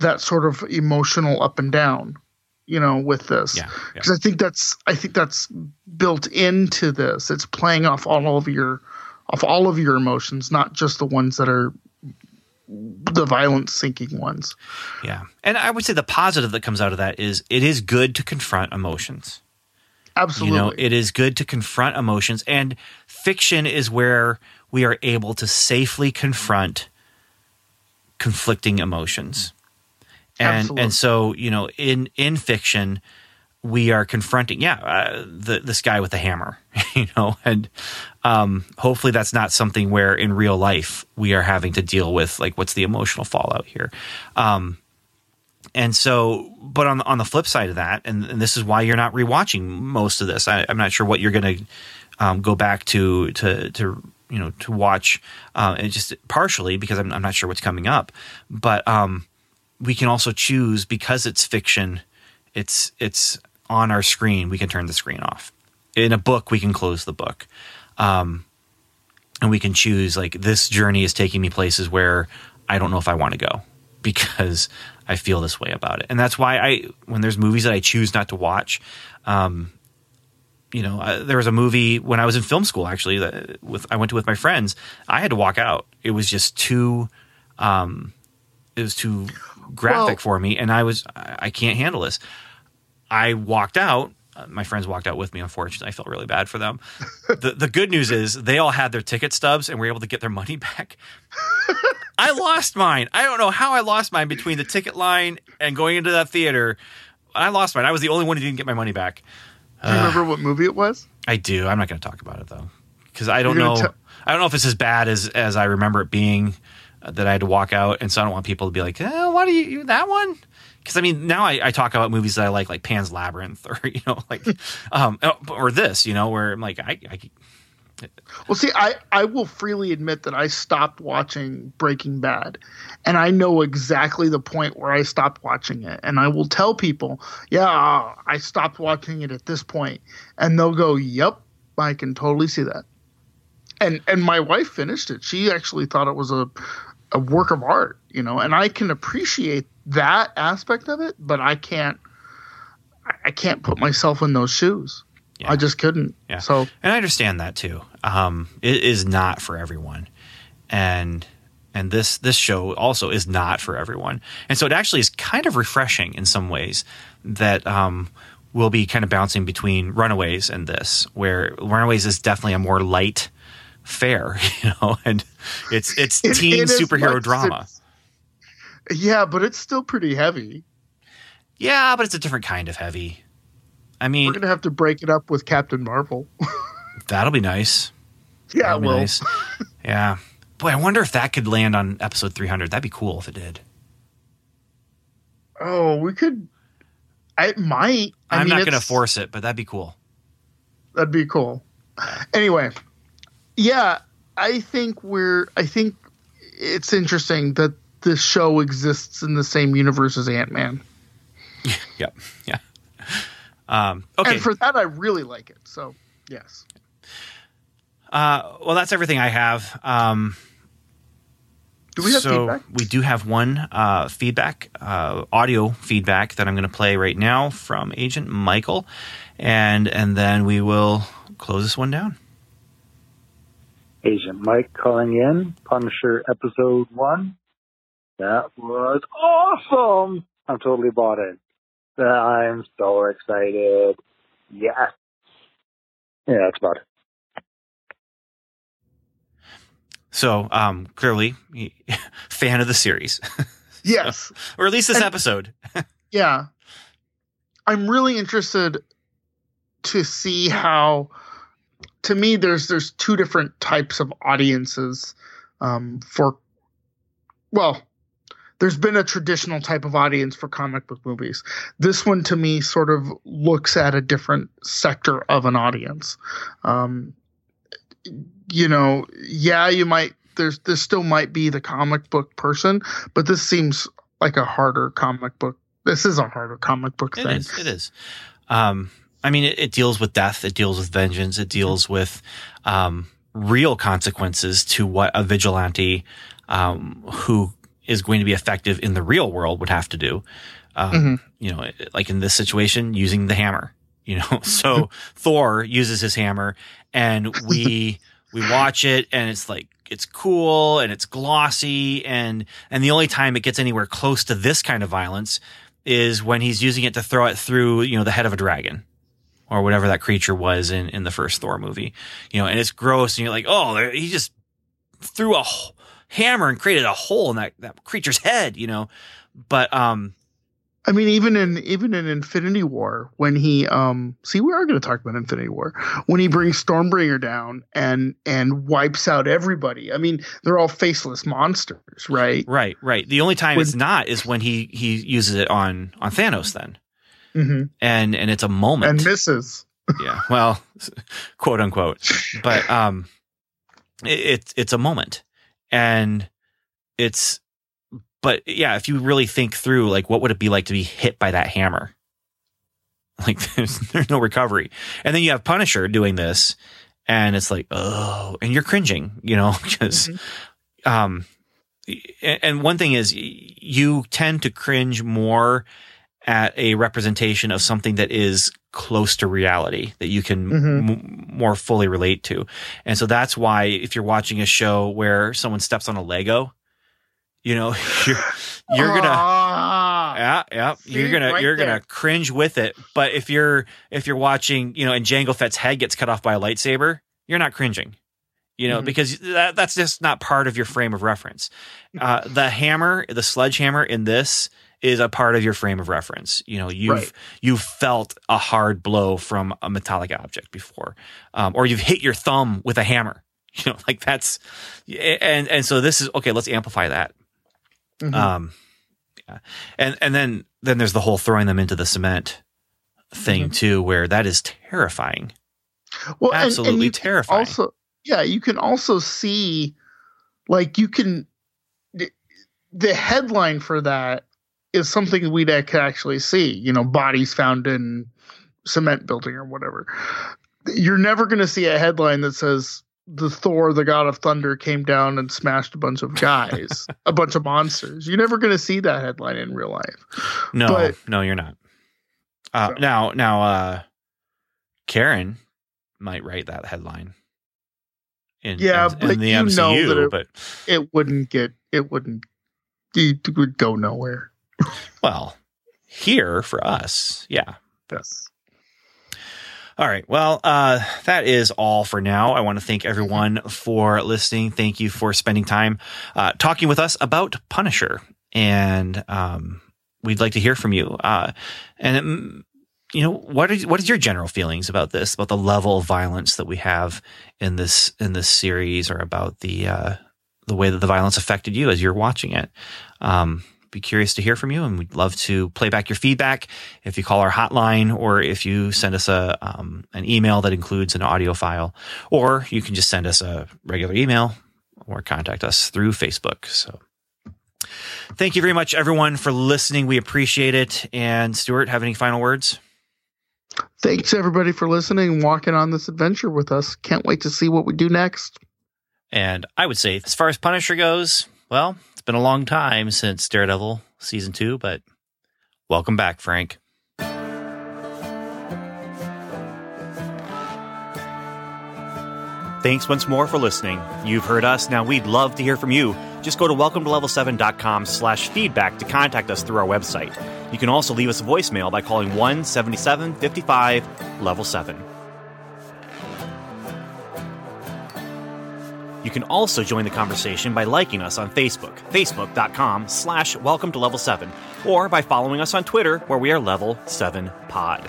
that sort of emotional up and down you know with this Yeah, yeah. because i think that's i think that's built into this it's playing off all of your off all of your emotions not just the ones that are the violent sinking ones Yeah. And I would say the positive that comes out of that is it is good to confront emotions. absolutely You know, it is good to confront emotions, and fiction is where we are able to safely confront conflicting emotions. And Absolutely. and so you know, in in fiction, we are confronting, yeah, uh, the this guy with the hammer, *laughs* you know, and um, hopefully that's not something where in real life we are having to deal with like what's the emotional fallout here. Um, and so, but on the, on the flip side of that, and, and this is why you're not rewatching most of this. I, I'm not sure what you're going to um, go back to to to you know to watch, uh, and just partially because I'm, I'm not sure what's coming up. But um, we can also choose because it's fiction. It's it's on our screen. We can turn the screen off. In a book, we can close the book. Um, and we can choose like this journey is taking me places where I don't know if I want to go *laughs* because I feel this way about it. And that's why I when there's movies that I choose not to watch, um, you know, uh, there was a movie when I was in film school actually that with I went to with my friends. I had to walk out. It was just too, um, it was too graphic Well- for me, and I was I can't handle this. I walked out. Uh, my friends walked out with me. Unfortunately, I felt really bad for them. *laughs* the The good news is they all had their ticket stubs and were able to get their money *laughs* back. I lost mine. I don't know how I lost mine between the ticket line and going into that theater. I lost mine. I was the only one who didn't get my money back. Do you remember what movie it was? I do. I'm not going to talk about it though, because I don't know. I don't know if it's as bad as as I remember it being. That I had to walk out, and so I don't want people to be like, eh, "Why do you, you that one?" Because I mean, now I, I talk about movies that I like, like Pan's Labyrinth, *laughs* or you know, like, *laughs* um, or this, you know, where I'm like, I, I Well, see, I, I will freely admit that I stopped watching Breaking Bad, and I know exactly the point where I stopped watching it. And I will tell people, yeah, I stopped watching it at this point, and they'll go, "Yep, I can totally see that." And and my wife finished it. She actually thought it was a a work of art, you know, and I can appreciate that aspect of it, but I can't I- can't put myself in those shoes. Yeah. I just couldn't. Yeah. So and I understand that too. Um, it is not for everyone, and and this this show also is not for everyone. And so it actually is kind of refreshing in some ways that um, we'll be kind of bouncing between Runaways and this, where Runaways is definitely a more light fare, *laughs* you know, and it's it's *laughs* In- teen much superhero drama. Yeah, but it's still pretty heavy. Yeah, but it's a different kind of heavy. I mean, We're gonna have to break it up with Captain Marvel. *laughs* that'll be nice. yeah, be well, nice. yeah. Boy, I wonder if that could land on episode 300. That'd be cool if it did. oh, we could. I might. I I'm mean, not to force it, but that'd be cool. That'd be cool. Anyway, yeah, I think we're. I think it's interesting that this show exists in the same universe as Ant Man, *laughs* Yep. Yeah. Um, okay. and for that, I really like it. So, yes. uh, well, that's everything I have. Um, Do we have so feedback? we do have one uh, feedback, uh, audio feedback that I'm going to play right now from Agent Michael, and and then we will close this one down. Agent Mike calling in. Punisher episode one. That was awesome. I'm totally bought in. I'm so excited. Yes. Yeah, that's about it. So um, clearly, *laughs* fan of the series, *laughs* Yes. or at least this And- episode. *laughs* yeah i'm really interested to see how to me there's there's two different types of audiences um for well there's been a traditional type of audience for comic book movies this one to me sort of looks at a different sector of an audience um you know yeah you might there's there still might be the comic book person but this seems like a harder comic book this is a harder comic book It thing. is. It is. Um, I mean, it, it deals with death. It deals with vengeance. It deals with um, real consequences to what a vigilante um, who is going to be effective in the real world would have to do. Um, Mhm. You know, like in this situation, using the hammer. You know, *laughs* so Thor uses his hammer, and we *laughs* we watch it, and it's like it's cool and it's glossy, and and the only time it gets anywhere close to this kind of violence is when he's using it to throw it through, you know, the head of a dragon or whatever that creature was in, in the first Thor movie, you know, and it's gross and you're like, oh, he just threw a hammer and created a hole in that, that creature's head, you know, but, um, I mean, even in even in Infinity War, when he um see we are going to talk about Infinity War when he brings Stormbringer down and and wipes out everybody. I mean, they're all faceless monsters, right? right, right. The only time When- it's not is when he, he uses it on, on Thanos then. Hmm And, and it's a moment. And misses. *laughs* yeah. Well *laughs* quote unquote. But um it, it's it's a moment. And it's but yeah if you really think through like what would it be like to be hit by that hammer? *laughs* Like there's there's no recovery. And then you have punisher doing this and it's like oh and you're cringing you know because um and and one thing is you tend to cringe more at a representation of something that is close to reality that you can Mhm. m- more fully relate to. And so that's why if you're watching a show where someone steps on a Lego, you know, *laughs* you're you're gonna Ah, yeah, yeah. you're See, gonna right you're there. gonna cringe with it. But if you're if you're watching, you know, and Jango Fett's head gets cut off by a lightsaber, you're not cringing. You know, Mhm. because that, that's just not part of your frame of reference. Uh, the hammer, the sledgehammer in this is a part of your frame of reference. You know, you've Right. you've felt a hard blow from a metallic object before, um, or you've hit your thumb with a hammer. *laughs* You know, like that's and and so this is okay. Let's amplify that. Mhm. Um, yeah. and and then then there's the whole throwing them into the cement thing too, where that is terrifying. well, and- and absolutely terrifying. Also, yeah, you can also see, like, you can. The headline for that is something we would could actually see. You know, bodies found in cement building or whatever. You're never going to see a headline that says the Thor, the God of Thunder, came down and smashed a bunch of guys, a bunch of monsters. You're never going to see that headline in real life. No, But- no, you're not. Uh, So- Now, now, uh, Karen might write that headline. In, Yeah, in, in but the you know that it- but It wouldn't get. It wouldn't. It would go nowhere. Well, here for us, yeah. Yes. All right. Well, uh, that is all for now. I want to thank everyone for listening. Thank you for spending time uh, talking with us about Punisher, and um, we'd like to hear from you. Uh, and um, you know, what is what is your general feelings about this? About the level of violence that we have in this in this series, or about the uh, the way that the violence affected you as you're watching it? Um, be curious to hear from you, and we'd love to play back your feedback if you call our hotline or if you send us a um, an email that includes an audio file, or you can just send us a regular email or contact us through Facebook. So. Thank you very much, everyone, for listening. We appreciate it. And Stuart, have any final words? Thanks everybody for listening and walking on this adventure with us. Can't wait to see what we do next. And I would say, as far as Punisher goes, well, been a long time since Daredevil season two, but welcome back, Frank. Thanks once more for listening. You've heard us. Now we'd love to hear from you. Just go to welcome to level7.com slash feedback to contact us through our website. You can also leave us a voicemail by calling 1 77 55 level 7. You can also join the conversation by liking us on Facebook, facebook.com slash welcome to level 7, or by following us on Twitter, where we are level 7 pod.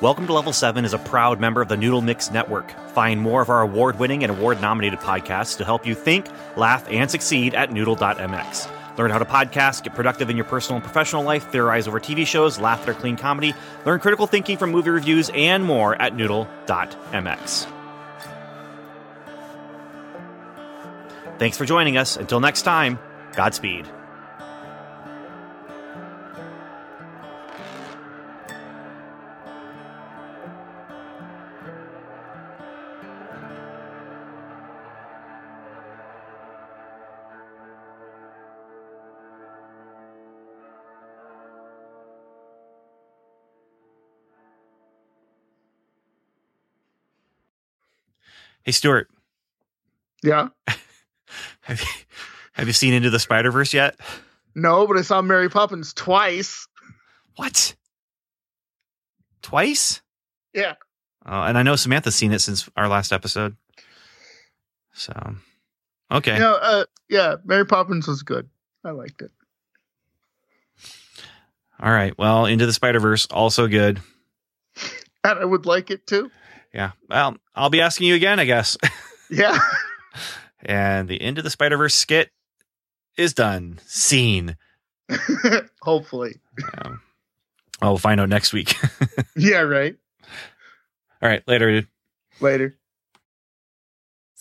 Welcome to Level 7 is a proud member of the Noodle Mix Network. Find more of our award winning and award nominated podcasts to help you think, laugh, and succeed at noodle.mx. Learn how to podcast, get productive in your personal and professional life, theorize over TV shows, laugh at our clean comedy, learn critical thinking from movie reviews, and more at noodle.mx. Thanks for joining us. Until next time, Godspeed. Hey, Stuart, Yeah. *laughs* have you, have you seen Into the Spider Verse yet? No, but I saw Mary Poppins twice. What? Twice? Yeah. Oh, and I know Samantha's seen it since our last episode. So, okay. You know, uh, yeah, Mary Poppins was good. I liked it. All right. Well, Into the Spider Verse, also good. *laughs* And I would like it too. Yeah. Well, I'll be asking you again, I guess. *laughs* Yeah. and the end of the Spider Verse skit is done. Scene. *laughs* Hopefully. Um, oh, we'll find out next week. *laughs* Yeah, right. All right. Later, dude. Later.